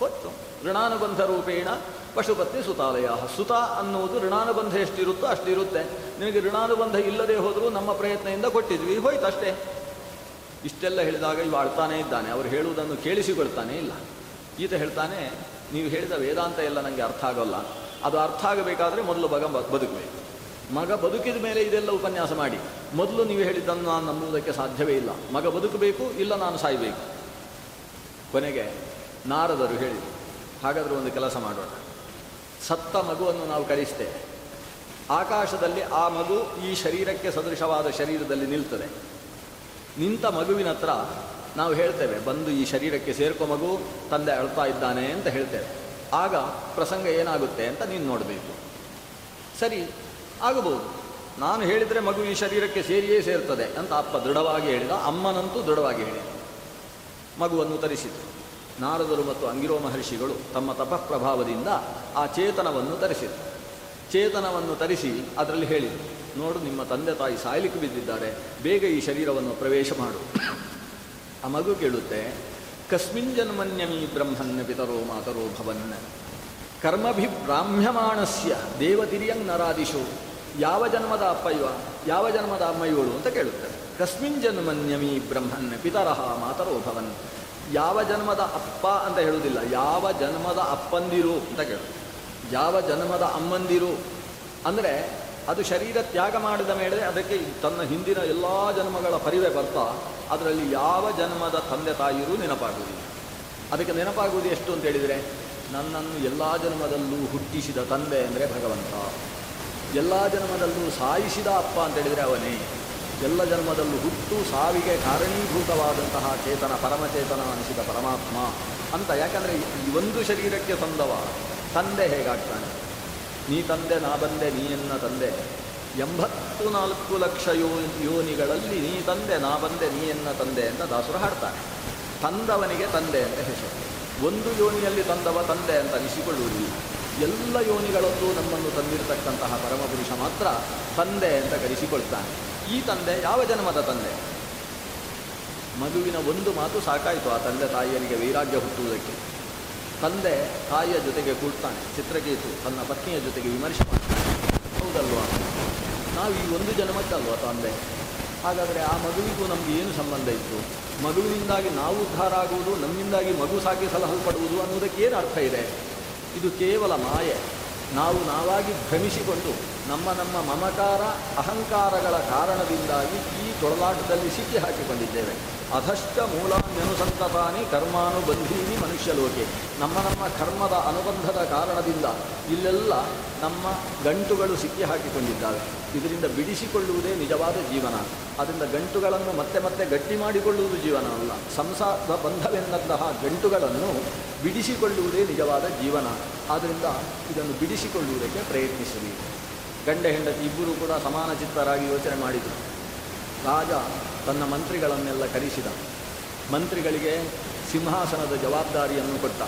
B: ಹೋಯ್ತು. ಋಣಾನುಬಂಧ ರೂಪೇಣ ಪಶುಪತ್ನಿ ಸುತಾಲಯ. ಸುತ ಅನ್ನುವುದು ಋಣಾನುಬಂಧ ಎಷ್ಟಿರುತ್ತೋ ಅಷ್ಟಿರುತ್ತೆ. ನಿನಗೆ ಋಣಾನುಬಂಧ ಇಲ್ಲದೆ ಹೋದರೂ ನಮ್ಮ ಪ್ರಯತ್ನದಿಂದ ಕೊಟ್ಟಿದ್ವಿ. ಹೋಯ್ತಷ್ಟೇ. ಇಷ್ಟೆಲ್ಲ ಹೇಳಿದಾಗ ಇವ ಅಳ್ತಾನೇ ಇದ್ದಾನೆ. ಅವರು ಹೇಳುವುದನ್ನು ಕೇಳಿಸಿಕೊಳ್ತಾನೇ ಇಲ್ಲ. ಈತ ಹೇಳ್ತಾನೆ, ನೀವು ಹೇಳಿದ ವೇದಾಂತ ಎಲ್ಲ ನನಗೆ ಅರ್ಥ ಆಗೋಲ್ಲ. ಅದು ಅರ್ಥ ಆಗಬೇಕಾದ್ರೆ ಮೊದಲು ಮಗ ಬದುಕಬೇಕು. ಮಗ ಬದುಕಿದ ಮೇಲೆ ಇದೆಲ್ಲ ಉಪನ್ಯಾಸ ಮಾಡಿ. ಮೊದಲು ನೀವು ಹೇಳಿದ್ದನ್ನು ನಾನು ನಂಬುವುದಕ್ಕೆ ಸಾಧ್ಯವೇ ಇಲ್ಲ. ಮಗ ಬದುಕಬೇಕು, ಇಲ್ಲ ನಾನು ಸಾಯಬೇಕು. ಕೊನೆಗೆ ನಾರದರು ಹೇಳಿದರು ಹಾಗಾದರೆ ಒಂದು ಕೆಲಸ ಮಾಡೋಣ. ಸತ್ತ ಮಗುವನ್ನು ನಾವು ಕಳಿಸ್ತೇವೆ ಆಕಾಶದಲ್ಲಿ ಆ ಮಗು ಈ ಶರೀರಕ್ಕೆ ಸದೃಶವಾದ ಶರೀರದಲ್ಲಿ ನಿಲ್ತದೆ. ನಿಂತ ಮಗುವಿನ ಹತ್ರ ನಾವು ಹೇಳ್ತೇವೆ, ಬಂದು ಈ ಶರೀರಕ್ಕೆ ಸೇರ್ಕೊ ಮಗು, ತಂದೆ ಅಳ್ತಾ ಇದ್ದಾನೆ ಅಂತ ಹೇಳ್ತೇವೆ. ಆಗ ಪ್ರಸಂಗ ಏನಾಗುತ್ತೆ ಅಂತ ನೀನು ನೋಡಬೇಕು. ಸರಿ, ಆಗಬಹುದು. ನಾನು ಹೇಳಿದರೆ ಮಗು ಈ ಶರೀರಕ್ಕೆ ಸೇರಿಯೇ ಸೇರ್ತದೆ ಅಂತ ಅಪ್ಪ ದೃಢವಾಗಿ ಹೇಳಿದ, ಅಮ್ಮನಂತೂ ದೃಢವಾಗಿ ಹೇಳಿದ. ಮಗುವನ್ನು ತರಿಸಿತು ನಾರದರು ಮತ್ತು ಅಂಗಿರೋ ಮಹರ್ಷಿಗಳು ತಮ್ಮ ತಪಃಪ್ರಭಾವದಿಂದ ಆ ಚೇತನವನ್ನು ತರಿಸಿದರು. ಚೇತನವನ್ನು ತರಿಸಿ ಅದರಲ್ಲಿ ಹೇಳಿದರು. ನೋಡು ನಿಮ್ಮ ತಂದೆ ತಾಯಿ ಸಾಯ್ಲಿಕ್ಕೆ ಬಿದ್ದಿದ್ದಾರೆ. ಬೇಗ ಈ ಶರೀರವನ್ನು ಪ್ರವೇಶ ಮಾಡು. ಆ ಮಗು ಕೇಳುತ್ತೆ, ಕಸ್ಮಿನ್ ಜನ್ಮನ್ಯಮಿ ಬ್ರಹ್ಮನ್ನ ಪಿತರೋ ಮಾತರೋ ಭವನ್ನ ಕರ್ಮಭಿ ಬ್ರಾಹ್ಮ್ಯಮಾಣಸ್ಯ ದೇವತಿರಿಯಂಗ್ ನರಾದಿಶು. ಯಾವ ಜನ್ಮದ ಅಪ್ಪ ಇವ? ಯಾವ ಜನ್ಮದ ಅಮ್ಮ ಅಂತ ಕೇಳುತ್ತೆ. ಕಸ್ಮಿನ್ ಜನ್ಮನ್ಯಮಿ ಬ್ರಹ್ಮನ್ ಪಿತರಹ ಮಾತರೋ ಭವನ್. ಯಾವ ಜನ್ಮದ ಅಪ್ಪ ಅಂತ ಹೇಳುವುದಿಲ್ಲ. ಯಾವ ಜನ್ಮದ ಅಪ್ಪಂದಿರು ಅಂತ ಕೇಳುತ್ತೆ. ಯಾವ ಜನ್ಮದ ಅಮ್ಮಂದಿರು? ಅಂದರೆ ಅದು ಶರೀರ ತ್ಯಾಗ ಮಾಡಿದ ಮೇಲೆ ಅದಕ್ಕೆ ತನ್ನ ಹಿಂದಿನ ಎಲ್ಲ ಜನ್ಮಗಳ ಪರಿವೆ ಬರ್ತಾ, ಅದರಲ್ಲಿ ಯಾವ ಜನ್ಮದ ತಂದೆ ತಾಯಿಯರೂ ನೆನಪಾಗುವುದಿಲ್ಲ. ಅದಕ್ಕೆ ನೆನಪಾಗುವುದು ಎಷ್ಟು ಅಂತ ಹೇಳಿದರೆ, ನನ್ನನ್ನು ಎಲ್ಲ ಜನ್ಮದಲ್ಲೂ ಹುಟ್ಟಿಸಿದ ತಂದೆ ಅಂದರೆ ಭಗವಂತ. ಎಲ್ಲ ಜನ್ಮದಲ್ಲೂ ಸಾಯಿಸಿದ ಅಪ್ಪ ಅಂತ ಹೇಳಿದರೆ ಅವನೇ. ಎಲ್ಲ ಜನ್ಮದಲ್ಲೂ ಹುಟ್ಟು ಸಾವಿಗೆ ಕಾರಣೀಭೂತವಾದಂತಹ ಚೇತನ, ಪರಮಚೇತನ ಅನಿಸಿದ ಪರಮಾತ್ಮ ಅಂತ. ಯಾಕಂದರೆ ಈ ಒಂದು ಶರೀರಕ್ಕೆ ತಂದವ, ತಂದೆ ಹೇಗಾಗ್ತಾನೆ? ನೀ ತಂದೆ, ನಾ ಬಂದೆ, ನೀ ಎನ್ನ ತಂದೆ. ಎಂಬತ್ತು ನಾಲ್ಕು ಲಕ್ಷ ಯೋ, ಯೋನಿಗಳಲ್ಲಿ ನೀ ತಂದೆ, ನಾ ಬಂದೆ, ನೀ ಎನ್ನ ತಂದೆ ಅಂತ ದಾಸರು ಹಾಡ್ತಾನೆ ತಂದವನಿಗೆ ತಂದೆ ಅಂತ ಹೆಸರು. ಒಂದು ಯೋನಿಯಲ್ಲಿ ತಂದವ ತಂದೆ ಅಂತ ಅನಿಸಿಕೊಳ್ಳುವುದಿಲ್ಲ. ಎಲ್ಲ ಯೋನಿಗಳಲ್ಲೂ ನಮ್ಮನ್ನು ತಂದಿರತಕ್ಕಂತಹ ಪರಮಪುರುಷ ಮಾತ್ರ ತಂದೆ ಅಂತ ಕರೆಸಿಕೊಳ್ತಾನೆ. ಈ ತಂದೆ ಯಾವ ಜನ್ಮದ ತಂದೆ? ಮಗುವಿನ ಒಂದು ಮಾತು ಸಾಕಾಯಿತು ಆ ತಂದೆ ತಾಯಿಯರಿಗೆ ವೈರಾಗ್ಯ ಹುಟ್ಟುವುದಕ್ಕೆ. ತಂದೆ ತಾಯಿಯ ಜೊತೆಗೆ ಕೂಡ್ತಾನೆ ಚಿತ್ರಕೇತು ತನ್ನ ಪತ್ನಿಯ ಜೊತೆಗೆ ವಿಮರ್ಶೆ ಮಾಡ್ತಾನೆ. ಹೌದಲ್ವಾ? ನಾವು ಈ ಒಂದು ಜನ್ಮಕ್ಕಲ್ವಾ ತಂದೆ? ಹಾಗಾದರೆ ಆ ಮಗುವಿಗೂ ನಮಗೆ ಏನು ಸಂಬಂಧ ಇತ್ತು? ಮಗುವಿನಿಂದಾಗಿ ನಾವು ಉದ್ಧಾರ ಆಗುವುದು, ನಮ್ಮಿಂದಾಗಿ ಮಗು ಸಾಕಿ ಸಲಹಲ್ಪಡುವುದು ಅನ್ನೋದಕ್ಕೆ ಏನು ಅರ್ಥ ಇದೆ? ಇದು ಕೇವಲ ಮಾಯೆ. ನಾವು ನಾವಾಗಿ ಭ್ರಮಿಸಿಕೊಂಡು ನಮ್ಮ ನಮ್ಮ ಮಮಕಾರ, ಅಹಂಕಾರಗಳ ಕಾರಣದಿಂದಾಗಿ ಈ ತೊಳಲಾಟದಲ್ಲಿ ಸಿಕ್ಕಿ ಹಾಕಿಕೊಂಡಿದ್ದೇವೆ. ಅಧಷ್ಟ ಮೂಲಾನ್ಯನುಸಂತತಾನಿ ಕರ್ಮಾನುಬಂಧೀನಿ ಮನುಷ್ಯಲೋಕೆ. ನಮ್ಮ ನಮ್ಮ ಕರ್ಮದ ಅನುಬಂಧದ ಕಾರಣದಿಂದ ಇಲ್ಲೆಲ್ಲ ನಮ್ಮ ಗಂಟುಗಳು ಸಿಕ್ಕಿ ಹಾಕಿಕೊಂಡಿದ್ದಾವೆ. ಇದರಿಂದ ಬಿಡಿಸಿಕೊಳ್ಳುವುದೇ ನಿಜವಾದ ಜೀವನ. ಅದರಿಂದ ಗಂಟುಗಳನ್ನು ಮತ್ತೆ ಮತ್ತೆ ಗಟ್ಟಿ ಮಾಡಿಕೊಳ್ಳುವುದು ಜೀವನ ಅಲ್ಲ. ಸಂಸಾರದ ಬಂಧವೆಂದಂತಹ ಗಂಟುಗಳನ್ನು ಬಿಡಿಸಿಕೊಳ್ಳುವುದೇ ನಿಜವಾದ ಜೀವನ. ಆದ್ದರಿಂದ ಇದನ್ನು ಬಿಡಿಸಿಕೊಳ್ಳುವುದಕ್ಕೆ ಪ್ರಯತ್ನಿಸಲಿ ಗಂಡ ಹೆಂಡತಿ ಇಬ್ಬರೂ ಕೂಡ ಸಮಾನ ಚಿತ್ತರಾಗಿ ಯೋಚನೆ ಮಾಡಿದರು. ರಾಜ ತನ್ನ ಮಂತ್ರಿಗಳನ್ನೆಲ್ಲ ಕರೆಸಿದ. ಮಂತ್ರಿಗಳಿಗೆ ಸಿಂಹಾಸನದ ಜವಾಬ್ದಾರಿಯನ್ನು ಕೊಟ್ಟ.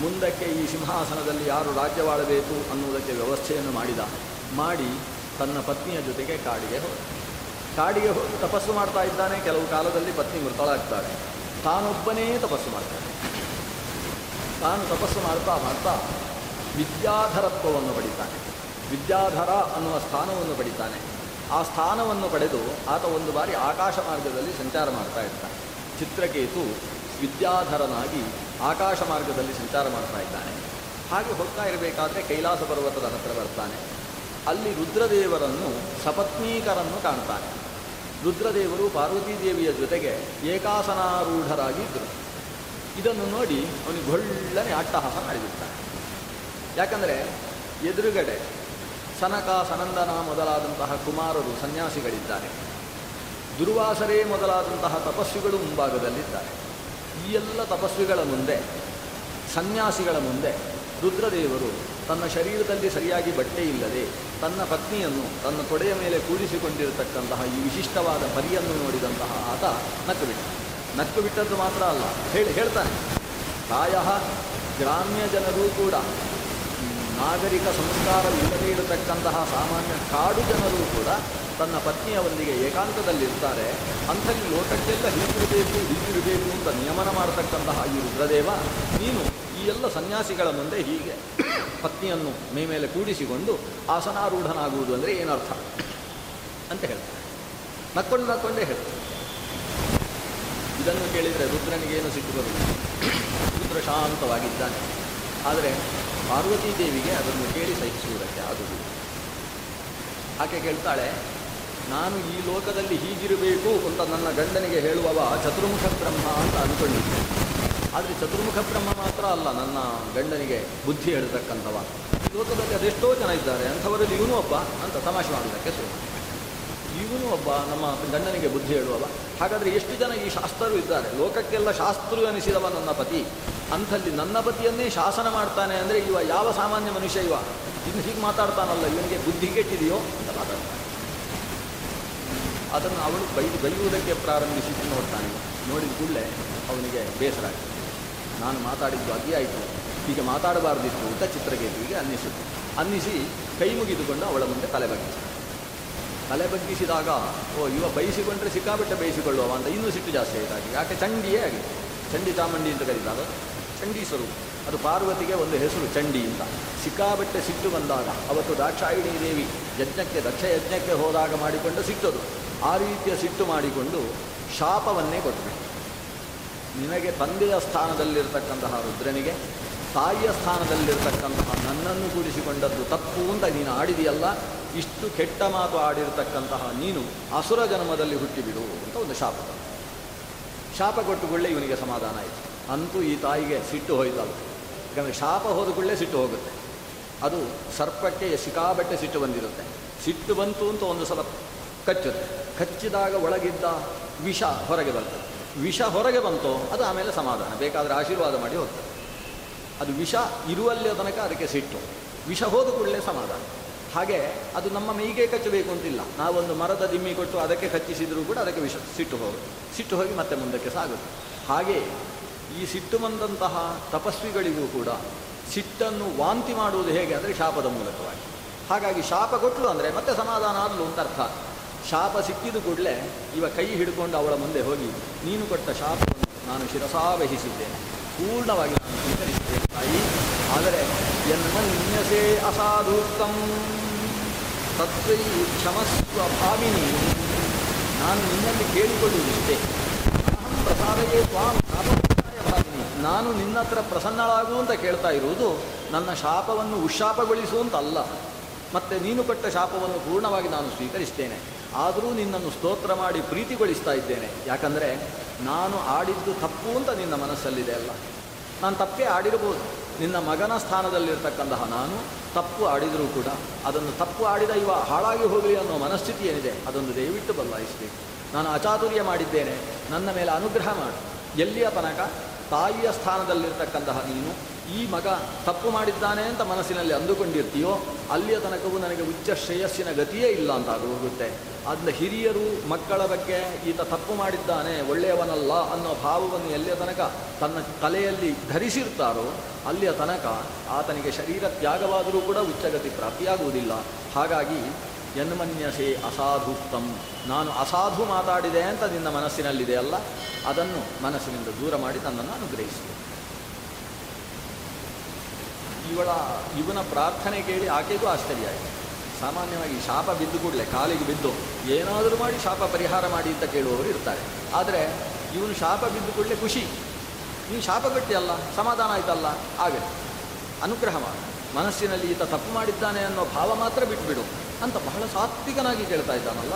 B: ಮುಂದಕ್ಕೆ ಈ ಸಿಂಹಾಸನದಲ್ಲಿ ಯಾರು ರಾಜ್ಯವಾಳಬೇಕು ಅನ್ನುವುದಕ್ಕೆ ವ್ಯವಸ್ಥೆಯನ್ನು ಮಾಡಿದ. ಮಾಡಿ ತನ್ನ ಪತ್ನಿಯ ಜೊತೆಗೆ ಕಾಡಿಗೆ ಹೋದ. ಕಾಡಿಗೆ ಹೋಗಿ ತಪಸ್ಸು ಮಾಡ್ತಾ ಇದ್ದಾನೆ. ಕೆಲವು ಕಾಲದಲ್ಲಿ ಪತ್ನಿ ಮೃತಳಾಗ್ತಾಳೆ. ತಾನೊಬ್ಬನೇ ತಪಸ್ಸು ಮಾಡ್ತಾನೆ. ತಾನು ತಪಸ್ಸು ಮಾಡ್ತಾ ಮಾಡ್ತಾ ವಿದ್ಯಾಧರತ್ವವನ್ನು ಪಡಿತಾನೆ. ವಿದ್ಯಾಧರ ಅನ್ನುವ ಸ್ಥಾನವನ್ನು ಪಡಿತಾನೆ. ಆ ಸ್ಥಾನವನ್ನು ಪಡೆದು ಆತ ಒಂದು ಬಾರಿ ಆಕಾಶ ಮಾರ್ಗದಲ್ಲಿ ಸಂಚಾರ ಮಾಡ್ತಾ ಇರ್ತಾನೆ. ಚಿತ್ರಕೇತು ವಿದ್ಯಾಧರನಾಗಿ ಆಕಾಶ ಮಾರ್ಗದಲ್ಲಿ ಸಂಚಾರ ಮಾಡ್ತಾ ಇದ್ದಾನೆ. ಹಾಗೆ ಹೋಗ್ತಾ ಇರಬೇಕಾದ್ರೆ ಕೈಲಾಸ ಪರ್ವತದ ಹತ್ತಿರ ಬರ್ತಾನೆ. ಅಲ್ಲಿ ರುದ್ರದೇವರನ್ನು ಸಪತ್ನೀಕರನ್ನು ಕಾಣ್ತಾನೆ. ರುದ್ರದೇವರು ಪಾರ್ವತೀದೇವಿಯ ಜೊತೆಗೆ ಏಕಾಸನಾರೂಢರಾಗಿದ್ದರು ಇದನ್ನು ನೋಡಿ ಅವನಿಗೆ ಒಳ್ಳನೆ ಅಟ್ಟಹಾಸ ಮಾಡಿಬಿಡ್ತಾನೆ. ಯಾಕಂದರೆ ಎದುರುಗಡೆ ಸನಕ ಸನಂದನ ಮೊದಲಾದಂತಹ ಕುಮಾರರು ಸನ್ಯಾಸಿಗಳಿದ್ದಾರೆ. ದುರ್ವಾಸರೇ ಮೊದಲಾದಂತಹ ತಪಸ್ವಿಗಳು ಮುಂಭಾಗದಲ್ಲಿದ್ದಾರೆ. ಈ ಎಲ್ಲ ತಪಸ್ವಿಗಳ ಮುಂದೆ, ಸನ್ಯಾಸಿಗಳ ಮುಂದೆ ರುದ್ರದೇವರು ತನ್ನ ಶರೀರದಲ್ಲಿ ಸರಿಯಾಗಿ ಬಟ್ಟೆ ಇಲ್ಲದೆ ತನ್ನ ಪತ್ನಿಯನ್ನು ತನ್ನ ತೊಡೆಯ ಮೇಲೆ ಕೂಡಿಸಿಕೊಂಡಿರತಕ್ಕಂತಹ ಈ ವಿಶಿಷ್ಟವಾದ ಪರಿಯನ್ನು ನೋಡಿದಂತಹ ಆತ ನಕ್ಕು ಬಿಟ್ಟ ನಕ್ಕು ಬಿಟ್ಟದ್ದು ಮಾತ್ರ ಅಲ್ಲ, ಹೇಳಿ, ಹೇಳ್ತಾನೆ. ಪ್ರಾಯ ಗ್ರಾಮ್ಯ ಜನರೂ ಕೂಡ ನಾಗರಿಕ ಸಂಸ್ಕಾರವಿಲ್ಲದೇ ಇರತಕ್ಕಂತಹ ಸಾಮಾನ್ಯ ಕಾಡು ಜನರು ಕೂಡ ತನ್ನ ಪತ್ನಿಯವರೊಂದಿಗೆ ಏಕಾಂತದಲ್ಲಿರ್ತಾರೆ. ಅಂಥಲ್ಲಿ ಲೋಕಕ್ಕೆಲ್ಲ ಹೀಗಿರಬೇಕು ಹೀಗಿರಬೇಕು ಅಂತ ನಿಯಮನ ಮಾಡತಕ್ಕಂತಹ ಈ ರುದ್ರದೇವ, ನೀನು ಈ ಎಲ್ಲ ಸನ್ಯಾಸಿಗಳ ಮುಂದೆ ಹೀಗೆ ಪತ್ನಿಯನ್ನು ಮೈ ಮೇಲೆ ಕೂಡಿಸಿಕೊಂಡು ಆಸನಾರೂಢನಾಗುವುದು ಅಂದರೆ ಏನರ್ಥ? ಅಂತ ಹೇಳ್ತಾರೆ ನಕ್ಕೊಂಡು ನಕ್ಕೊಂಡೇ ಹೇಳ್ತಾರೆ ಇದನ್ನು ಕೇಳಿದರೆ ರುದ್ರನಿಗೇನು ಸಿಟ್ಟು ರುದ್ರ ಶಾಂತವಾಗಿದ್ದಾನೆ. ಆದರೆ ಪಾರ್ವತೀ ದೇವಿಗೆ ಅದನ್ನು ಕೇಳಿ ಸಹಿಸುವುದಕ್ಕೆ ಆಗುವುದು ಆಕೆ ಕೇಳ್ತಾಳೆ, ನಾನು ಈ ಲೋಕದಲ್ಲಿ ಹೀಗಿರಬೇಕು ಅಂತ ನನ್ನ ಗಂಡನಿಗೆ ಹೇಳುವವ ಚತುರ್ಮುಖ ಬ್ರಹ್ಮ ಅಂತ ಅಂದ್ಕೊಂಡಿದ್ದೆ ಆದರೆ ಚತುರ್ಮುಖ ಬ್ರಹ್ಮ ಮಾತ್ರ ಅಲ್ಲ, ನನ್ನ ಗಂಡನಿಗೆ ಬುದ್ಧಿ ಹೇಳತಕ್ಕಂಥವ. ಲೋಕದಲ್ಲಿ ಅದೆಷ್ಟೋ ಜನ ಇದ್ದಾರೆ, ಅಂಥವರಲ್ಲಿ ಇವನು ಒಬ್ಬ ಅಂತ ತಮಾಷೆ ಮಾಡೋದಕ್ಕೆ ಶುರು ಒಬ್ಬ ನಮ್ಮ ಗಂಡನಿಗೆ ಬುದ್ಧಿ ಹೇಳುವವ. ಹಾಗಾದರೆ ಎಷ್ಟು ಜನ ಈ ಶಾಸ್ತ್ರರು ಇದ್ದಾರೆ? ಲೋಕಕ್ಕೆಲ್ಲ ಶಾಸ್ತ್ರು ಅನಿಸಿದವ ನನ್ನ ಪತಿ. ಅಂಥಲ್ಲಿ ನನ್ನ ಪತಿಯನ್ನೇ ಶಾಸನ ಮಾಡ್ತಾನೆ ಅಂದರೆ ಇವ ಯಾವ ಸಾಮಾನ್ಯ ಮನುಷ್ಯ ಇವ? ಇನ್ನು ಹೀಗೆ ಮಾತಾಡ್ತಾನಲ್ಲ, ಇವನಿಗೆ ಬುದ್ಧಿ ಕೆಟ್ಟಿದೆಯೋ? ಅಂತ ಮಾತಾಡ್ತಾನೆ. ಅದನ್ನು ಅವಳು ಬೈ, ಬೈಯುವುದಕ್ಕೆ ಪ್ರಾರಂಭಿಸಿ ನೋಡ್ತಾನೆ ನೋಡಿದ ಕೂಡಲೇ ಅವನಿಗೆ ಬೇಸರ ಆಯಿತು. ನಾನು ಮಾತಾಡಿದ್ದು ಅತಿಯಾಯಿತು ಹೀಗೆ ಮಾತಾಡಬಾರ್ದಿತ್ತು ಅಂತ ಚಿತ್ರಕೇತುವಿಗೆ ಅನ್ನಿಸಿತು. ಅನ್ನಿಸಿ ಕೈ ಮುಗಿದುಕೊಂಡು ಅವಳ ಮುಂದೆ ತಲೆ ತಲೆ ಬಗ್ಗಿಸಿದಾಗ, ಓ, ಇವ ಬಯಸಿಕೊಂಡ್ರೆ ಸಿಕ್ಕಾಬಿಟ್ಟೆ ಬಯಸಿಕೊಳ್ಳುವ ಅಂತ ಇನ್ನೂ ಸಿಟ್ಟು ಜಾಸ್ತಿ ಆಯಿತಾಗಿ ಯಾಕೆ? ಚಂಡಿಯೇ ಆಗಿ ಚಂಡಿ ಚಾಮುಂಡಿ ಅಂತ ಕರೀತಾರೆ. ಚಂಡಿ ಸ್ವರೂಪ. ಅದು ಪಾರ್ವತಿಗೆ ಒಂದು ಹೆಸರು, ಚಂಡಿ ಅಂತ. ಸಿಕ್ಕಾಬಟ್ಟೆ ಸಿಟ್ಟು ಬಂದಾಗ, ಅವತ್ತು ದಾಕ್ಷಾಯಿಣಿ ದೇವಿ ಯಜ್ಞಕ್ಕೆ ದಕ್ಷ ಯಜ್ಞಕ್ಕೆ ಹೋದಾಗ ಮಾಡಿಕೊಂಡು ಸಿಟ್ಟದು. ಆ ರೀತಿಯ ಸಿಟ್ಟು ಮಾಡಿಕೊಂಡು ಶಾಪವನ್ನೇ ಕೊಟ್ಟರು ನಿನಗೆ ತಂದೆಯ ಸ್ಥಾನದಲ್ಲಿರ್ತಕ್ಕಂತಹ ರುದ್ರನಿಗೆ, ತಾಯಿಯ ಸ್ಥಾನದಲ್ಲಿರ್ತಕ್ಕಂತಹ ನನ್ನನ್ನು ಕೂಡಿಸಿಕೊಂಡದ್ದು ತಪ್ಪು ಅಂತ ನೀನು ಆಡಿದೆಯಲ್ಲ ಇಷ್ಟು ಕೆಟ್ಟ ಮಾತು ಆಡಿರತಕ್ಕಂತಹ ನೀನು ಅಸುರ ಜನ್ಮದಲ್ಲಿ ಹುಟ್ಟಿಬಿಡು ಅಂತ ಒಂದು ಶಾಪ. ಶಾಪ ಶಾಪ ಕೂಡಲೇ ಇವನಿಗೆ ಸಮಾಧಾನ ಆಯಿತು. ಅಂತೂ ಈ ತಾಯಿಗೆ ಸಿಟ್ಟು ಹೋಯ್ತಲ್ಲ. ಯಾಕಂದರೆ ಶಾಪ ಹೋದ ಕೂಡಲೇ ಸಿಟ್ಟು ಹೋಗುತ್ತೆ. ಅದು ಸರ್ಪಕ್ಕೆ ಸಿಕ್ಕಾಬಟ್ಟೆ ಸಿಟ್ಟು ಬಂದಿರುತ್ತೆ. ಸಿಟ್ಟು ಬಂತು ಅಂತ ಒಂದು ಸಲ ಕಚ್ಚುತ್ತೆ. ಕಚ್ಚಿದಾಗ ಒಳಗಿದ್ದ ವಿಷ ಹೊರಗೆ ಬರ್ತದೆ. ವಿಷ ಹೊರಗೆ ಬಂತೋ ಅದು ಆಮೇಲೆ ಸಮಾಧಾನ. ಬೇಕಾದರೆ ಆಶೀರ್ವಾದ ಮಾಡಿ ಹೋಗ್ತದೆ. ಅದು ವಿಷ ಇರುವಲ್ಲೇ ತನಕ ಅದಕ್ಕೆ ಸಿಟ್ಟು. ವಿಷ ಹೋದ ಕೂಡಲೇ ಸಮಾಧಾನ. ಹಾಗೆ ಅದು ನಮ್ಮ ಮೈಗೆ ಕಚ್ಚಬೇಕು ಅಂತಿಲ್ಲ. ನಾವೊಂದು ಮರದ ದಿಮ್ಮಿ ಕೊಟ್ಟು ಅದಕ್ಕೆ ಕಚ್ಚಿಸಿದರೂ ಕೂಡ ಅದಕ್ಕೆ ವಿಷ, ಸಿಟ್ಟು ಹೋಗುತ್ತೆ ಸಿಟ್ಟು ಹೋಗಿ ಮತ್ತೆ ಮುಂದಕ್ಕೆ ಸಾಗುತ್ತೆ. ಹಾಗೆ ಈ ಸಿಟ್ಟು ಬಂದಂತಹ ತಪಸ್ವಿಗಳಿಗೂ ಕೂಡ ಸಿಟ್ಟನ್ನು ವಾಂತಿ ಮಾಡುವುದು ಹೇಗೆ ಅಂದರೆ ಶಾಪದ ಮೂಲಕವಾಗಿ. ಹಾಗಾಗಿ ಶಾಪ ಕೊಟ್ಟಲು ಅಂದರೆ ಮತ್ತೆ ಸಮಾಧಾನ ಆದಲು ಅಂತ ಅರ್ಥ. ಶಾಪ ಸಿಕ್ಕಿದ ಕೂಡಲೇ ಇವ ಕೈ ಹಿಡ್ಕೊಂಡು ಅವಳ ಮುಂದೆ ಹೋಗಿ, ನೀನು ಕೊಟ್ಟ ಶಾಪವನ್ನು ನಾನು ಶಿರಸಾವಹಿಸಿದ್ದೇನೆ. ಪೂರ್ಣವಾಗಿ ಇಷ್ಟೇ ತಾಯಿ. ಆದರೆ ಎನ್ಮನ್ಯಸೆ ಅಸಾಧೂಕ್ತಂ ತತ್ವೈ ಕ್ಷಮಸ್ವ ಭಾವಿನಿ. ನಾನು ನಿನ್ನಲ್ಲಿ ಕೇಳಿಕೊಳ್ಳುವುದಿಷ್ಟೇ. ಅಹಂ ಪ್ರಸಾದಯೇ ತ್ವಾಂ ಭಾವಿನಿ. ನಾನು ನಿನ್ನ ಹತ್ರ ಪ್ರಸನ್ನಳಾಗು ಅಂತ ಕೇಳ್ತಾ ಇರುವುದು ನನ್ನ ಶಾಪವನ್ನು ಉಶಾಪಗೊಳಿಸು ಅಂತ ಅಲ್ಲ ಮತ್ತೆ ನೀನು ಕೊಟ್ಟ ಶಾಪವನ್ನು ಪೂರ್ಣವಾಗಿ ನಾನು ಸ್ವೀಕರಿಸ್ತೇನೆ. ಆದರೂ ನಿನ್ನನ್ನು ಸ್ತೋತ್ರ ಮಾಡಿ ಪ್ರೀತಿಗೊಳಿಸ್ತಾ ಇದ್ದೇನೆ. ಯಾಕಂದರೆ, ನಾನು ಆಡಿದ್ದು ತಪ್ಪು ಅಂತ ನಿನ್ನ ಮನಸ್ಸಲ್ಲಿದೆ ಅಲ್ಲ. ನಾನು ತಪ್ಪೇ ಆಡಿರ್ಬೋದು ನಿನ್ನ ಮಗನ ಸ್ಥಾನದಲ್ಲಿರ್ತಕ್ಕಂತಹ ನಾನು ತಪ್ಪು ಆಡಿದರೂ ಕೂಡ ಅದನ್ನು ತಪ್ಪು ಆಡಿದ ಇವ ಹಾಳಾಗಿ ಹೋಗಲಿ ಅನ್ನೋ ಮನಸ್ಥಿತಿ ಏನಿದೆ, ಅದೊಂದು ದಯವಿಟ್ಟು ಬದಲಾಯಿಸಬೇಕು. ನಾನು ಅಚಾತುರ್ಯ ಮಾಡಿದ್ದೇನೆ. ನನ್ನ ಮೇಲೆ ಅನುಗ್ರಹ ಮಾಡು. ಎಲ್ಲಿಯ ತನಕ? ತಾಯಿಯ ಸ್ಥಾನದಲ್ಲಿರ್ತಕ್ಕಂತಹ ನೀನು ಈ ಮಗ ತಪ್ಪು ಮಾಡಿದ್ದಾನೆ ಅಂತ ಮನಸ್ಸಿನಲ್ಲಿ ಅಂದುಕೊಂಡಿರ್ತೀಯೋ, ಅಲ್ಲಿಯ ತನಕವೂ ನನಗೆ ಉಚ್ಚ ಶ್ರೇಯಸ್ಸಿನ ಗತಿಯೇ ಇಲ್ಲ ಅಂತ ಅದು ಹೋಗುತ್ತೆ. ಅದನ್ನ ಹಿರಿಯರು ಮಕ್ಕಳ ಬಗ್ಗೆ ಈತ ತಪ್ಪು ಮಾಡಿದ್ದಾನೆ, ಒಳ್ಳೆಯವನಲ್ಲ ಅನ್ನೋ ಭಾವವನ್ನು ಎಲ್ಲಿಯ ತನಕ ತನ್ನ ತಲೆಯಲ್ಲಿ ಧರಿಸಿರ್ತಾರೋ, ಅಲ್ಲಿಯ ತನಕ ಆತನಿಗೆ ಶರೀರ ತ್ಯಾಗವಾದರೂ ಕೂಡ ಉಚ್ಚಗತಿ ಪ್ರಾಪ್ತಿಯಾಗುವುದಿಲ್ಲ. ಹಾಗಾಗಿ ಯನ್ಮನ್ಯಸೆ ಅಸಾಧುಕ್ತಂ. ನಾನು ಅಸಾಧು ಮಾತಾಡಿದೆ ಅಂತ ನಿನ್ನ ಮನಸ್ಸಿನಲ್ಲಿದೆಯಲ್ಲ, ಅದನ್ನು ಮನಸ್ಸಿನಿಂದ ದೂರ ಮಾಡಿ ತನ್ನನ್ನು ಅನುಗ್ರಹಿಸಿ. ಇವಳ ಇವನ ಪ್ರಾರ್ಥನೆ ಕೇಳಿ ಆಕೆಗೂ ಆಶ್ಚರ್ಯ ಆಯಿತು. ಸಾಮಾನ್ಯವಾಗಿ ಶಾಪ ಬಿದ್ದು ಕೂಡಲೇ, ಕಾಲಿಗೆ ಬಿದ್ದು ಏನಾದರೂ ಮಾಡಿ ಶಾಪ ಪರಿಹಾರ ಮಾಡಿ ಅಂತ ಕೇಳುವವರು ಇರ್ತಾರೆ. ಆದರೆ ಇವನು ಶಾಪ ಬಿದ್ದು ಕೂಡಲೇ ಖುಷಿ. ನೀನು ಶಾಪ ಅಲ್ಲ, ಸಮಾಧಾನ ಆಯ್ತಲ್ಲ ಆಗಲಿ ಅನುಗ್ರಹ ಮಾಡು. ಮನಸ್ಸಿನಲ್ಲಿ ಈತ ತಪ್ಪು ಮಾಡಿದ್ದಾನೆ ಅನ್ನೋ ಭಾವ ಮಾತ್ರ ಬಿಟ್ಬಿಡು ಅಂತ ಬಹಳ ಸಾತ್ವಿಕನಾಗಿ ಕೇಳ್ತಾ ಇದ್ದಾನಲ್ಲ.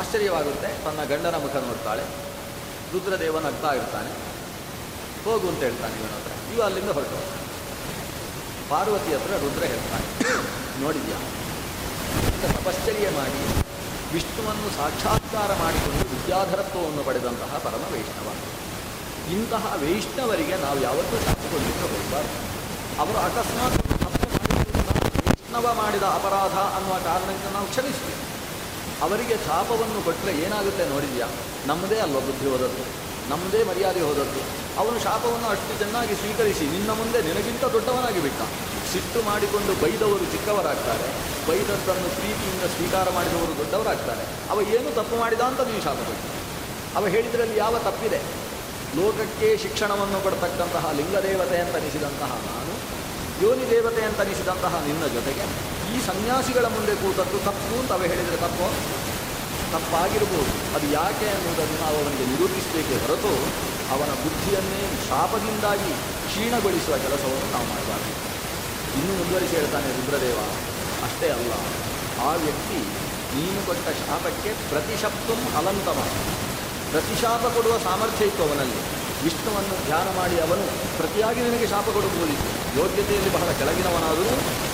B: ಆಶ್ಚರ್ಯವಾಗುತ್ತೆ, ತನ್ನ ಗಂಡನ ಮುಖ ನೋಡ್ತಾಳೆ. ರುದ್ರದೇವನ ಅಗ್ತಾ ಇರ್ತಾನೆ. ಹೋಗು ಅಂತ ಹೇಳ್ತಾನೆ ಇವನ ಹತ್ರ ಇವ ಅಲ್ಲಿಂದ ಹೊರಟು. ಪಾರ್ವತಿ ಹತ್ರ ರುದ್ರ ಹೇಳ್ತಾನೆ ನೋಡಿದ್ಯಾ? ತಪಶ್ಚರ್ಯ ಮಾಡಿ ವಿಷ್ಣುವನ್ನು ಸಾಕ್ಷಾತ್ಕಾರ ಮಾಡಿಕೊಂಡು ವಿದ್ಯಾಧರತ್ವವನ್ನು ಪಡೆದಂತಹ ಪರಮ ವೈಷ್ಣವ ಇಂತಹ ವೈಷ್ಣವರಿಗೆ ನಾವು ಯಾವತ್ತೂ ಶಾಪಗೊಳ್ಳಿಕ್ಕೆ ಹೋಗಬಾರ್ದು. ಅವರು ಅಕಸ್ಮಾತ್ ವೈಷ್ಣವ ಮಾಡಿದ ಅಪರಾಧ ಅನ್ನುವ ಕಾರಣದಿಂದ ನಾವು ಕ್ಷಮಿಸ್ತೀವಿ. ಅವರಿಗೆ ಶಾಪವನ್ನು ಕೊಟ್ಟರೆ ಏನಾಗುತ್ತೆ ನೋಡಿದ್ಯಾ? ನಮ್ಮದೇ ಅಲ್ವ ಬುದ್ಧಿ ನಮ್ಮದೇ ಮರ್ಯಾದೆ ಹೋದದ್ದು. ಅವನು ಶಾಪವನ್ನು ಅಷ್ಟು ಚೆನ್ನಾಗಿ ಸ್ವೀಕರಿಸಿ ನಿನ್ನ ಮುಂದೆ ನಿನಗಿಂತ ದೊಡ್ಡವನಾಗಿ ಬಿಟ್ಟ. ಸಿಟ್ಟು ಮಾಡಿಕೊಂಡು ಬೈದವರು ಚಿಕ್ಕವರಾಗ್ತಾರೆ. ಬೈದದ್ದನ್ನು ಪ್ರೀತಿಯಿಂದ ಸ್ವೀಕಾರ ಮಾಡಿದವರು ದೊಡ್ಡವರಾಗ್ತಾರೆ. ಅವ ಏನು ತಪ್ಪು ಮಾಡಿದ ಅಂತ ನೀವು ಶಾಪ ಅವ ಹೇಳಿದ್ರಲ್ಲಿ ಯಾವ ತಪ್ಪಿದೆ? ಲೋಕಕ್ಕೆ ಶಿಕ್ಷಣವನ್ನು ಕೊಡ್ತಕ್ಕಂತಹ ಲಿಂಗದೇವತೆ ಅಂತ ಅನಿಸಿದಂತಹ ನಾನು, ಯೋನಿ ದೇವತೆ ಅಂತ ಅನಿಸಿದಂತಹ ನಿನ್ನ ಜೊತೆಗೆ ಈ ಸನ್ಯಾಸಿಗಳ ಮುಂದೆ ಕೂತದ್ದು ತಪ್ಪು ಅಂತ ಅವ ಹೇಳಿದರೆ ತಪ್ಪು? ತಪ್ಪಾಗಿರ್ಬೋದು. ಅದು ಯಾಕೆ ಅನ್ನುವುದನ್ನು ನಾವು ಅವನಿಗೆ ನಿರೂಪಿಸಬೇಕೇ ಹೊರತು ಅವನ ಬುದ್ಧಿಯನ್ನೇ ಶಾಪದಿಂದಾಗಿ ಕ್ಷೀಣಗೊಳಿಸುವ ಕೆಲಸವನ್ನು ನಾವು ಮಾಡಬಾರ್ದು. ಇನ್ನೂ ಮುಂದುವರಿಸಿ ಹೇಳ್ತಾನೆ ರುದ್ರದೇವ, ಅಷ್ಟೇ ಅಲ್ಲ, ಆ ವ್ಯಕ್ತಿ ನೀನು ಕೊಟ್ಟ ಶಾಪಕ್ಕೆ ಪ್ರತಿಶಪ್ತು ಅಲಂತಮ. ಪ್ರತಿಶಾಪ ಕೊಡುವ ಸಾಮರ್ಥ್ಯ ಇತ್ತು ಅವನಲ್ಲಿ. ವಿಷ್ಣುವನ್ನು ಧ್ಯಾನ ಮಾಡಿ ಅವನು ಪ್ರತಿಯಾಗಿ ನಿನಗೆ ಶಾಪ ಕೊಡಬಹುದಿತ್ತು ಯೋಗ್ಯತೆಯಲ್ಲಿ ಬಹಳ ಕೆಳಗಿನವನಾದರೂ